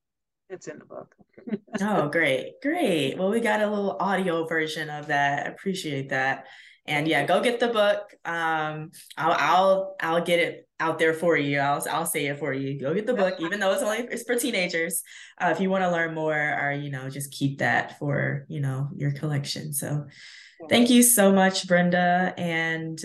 it's in the book. oh, great, great. Well, we got a little audio version of that. Appreciate that. And yeah, go get the book. Um, I'll I'll I'll get it out there for you. I'll I'll say it for you. Go get the book, even though it's only it's for teenagers. Uh, if you want to learn more, or you know, just keep that for you know your collection. So, thank you so much, Brenda, and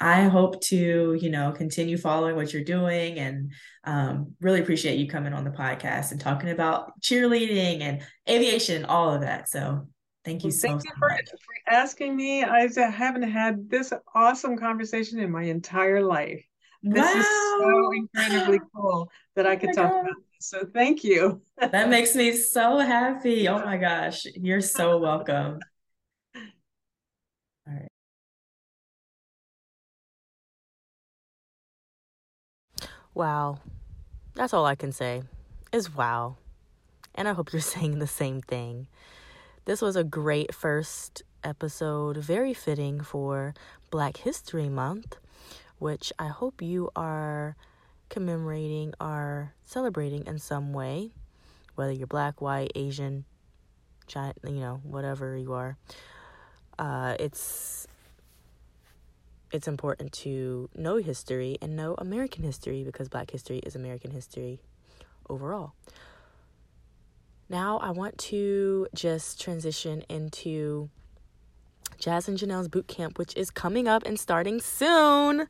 I hope to you know continue following what you're doing, and um, really appreciate you coming on the podcast and talking about cheerleading and aviation, all of that. So. Thank you well, so, thank you for, for asking me. I haven't had this awesome conversation in my entire life. This wow. is so incredibly cool that I could oh talk God. about this. So thank you. that makes me so happy. Oh my gosh. You're so welcome. Wow. That's all I can say is wow. And I hope you're saying the same thing. This was a great first episode, very fitting for Black History Month which I hope you are commemorating or celebrating in some way, whether you're black, white, Asian, China, you know, whatever you are. Uh, it's it's important to know history and know American history because Black history is American history overall. Now, I want to just transition into Jas and Janel's boot camp, which is coming up and starting soon.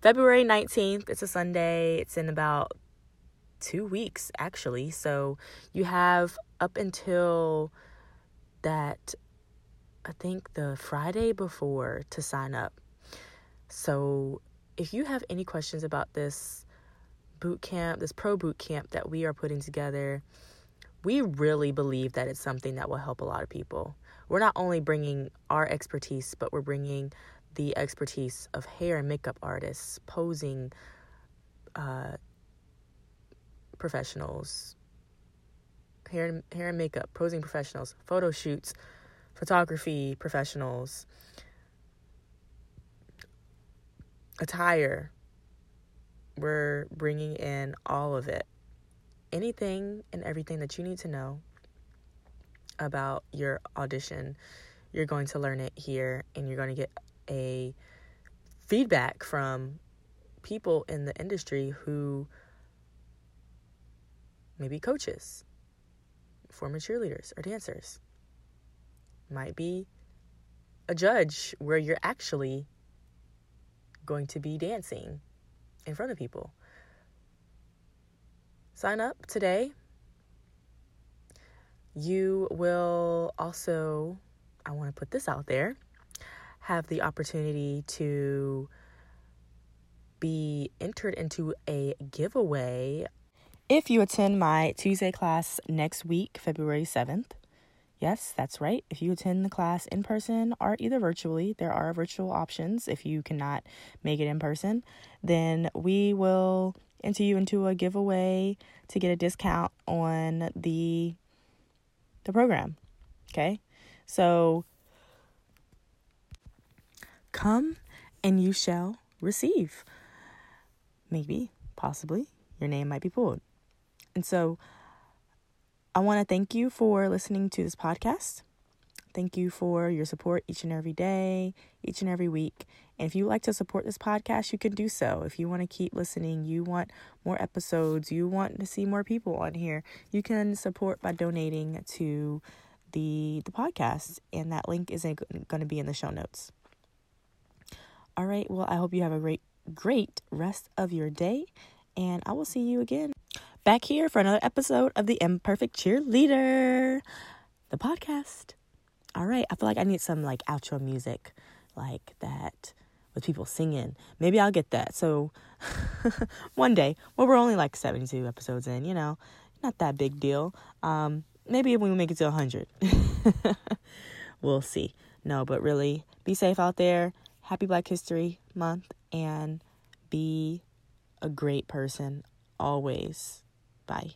February 19th. It's a Sunday. It's in about two weeks, actually. So you have up until that, I think the Friday before to sign up. So if you have any questions about this boot camp, this pro boot camp that we are putting together, we really believe that it's something that will help a lot of people. We're not only bringing our expertise, but we're bringing the expertise of hair and makeup artists, posing uh, professionals, hair and, hair and makeup, posing professionals, photo shoots, photography professionals, attire. We're bringing in all of it. Anything and everything that you need to know about your audition, you're going to learn it here and you're going to get a feedback from people in the industry who maybe coaches, former cheerleaders or dancers, might be a judge where you're actually going to be dancing in front of people. Sign up today. You will also, I want to put this out there, have the opportunity to be entered into a giveaway if you attend my Tuesday class next week, February 7th. Yes, that's right. If you attend the class in person or either virtually, there are virtual options if you cannot make it in person, then we will enter you into a giveaway to get a discount on the the program. Okay? So come and you shall receive. Maybe, possibly, your name might be pulled. And so I want to thank you for listening to this podcast. Thank you for your support each and every day, each and every week. And if you like to support this podcast, you can do so. If you want to keep listening, you want more episodes, you want to see more people on here, you can support by donating to the the podcast and that link is going to be in the show notes. All right, well, I hope you have a great great rest of your day and I will see you again back here for another episode of the Imperfect Cheerleader, the podcast. All right, I feel like I need some like outro music like that with people singing. Maybe I'll get that. So one day, well, we're only like 72 episodes in, you know, not that big deal. Um, maybe when we make it to 100, we'll see. No, but really, be safe out there. Happy Black History Month and be a great person always. Bye.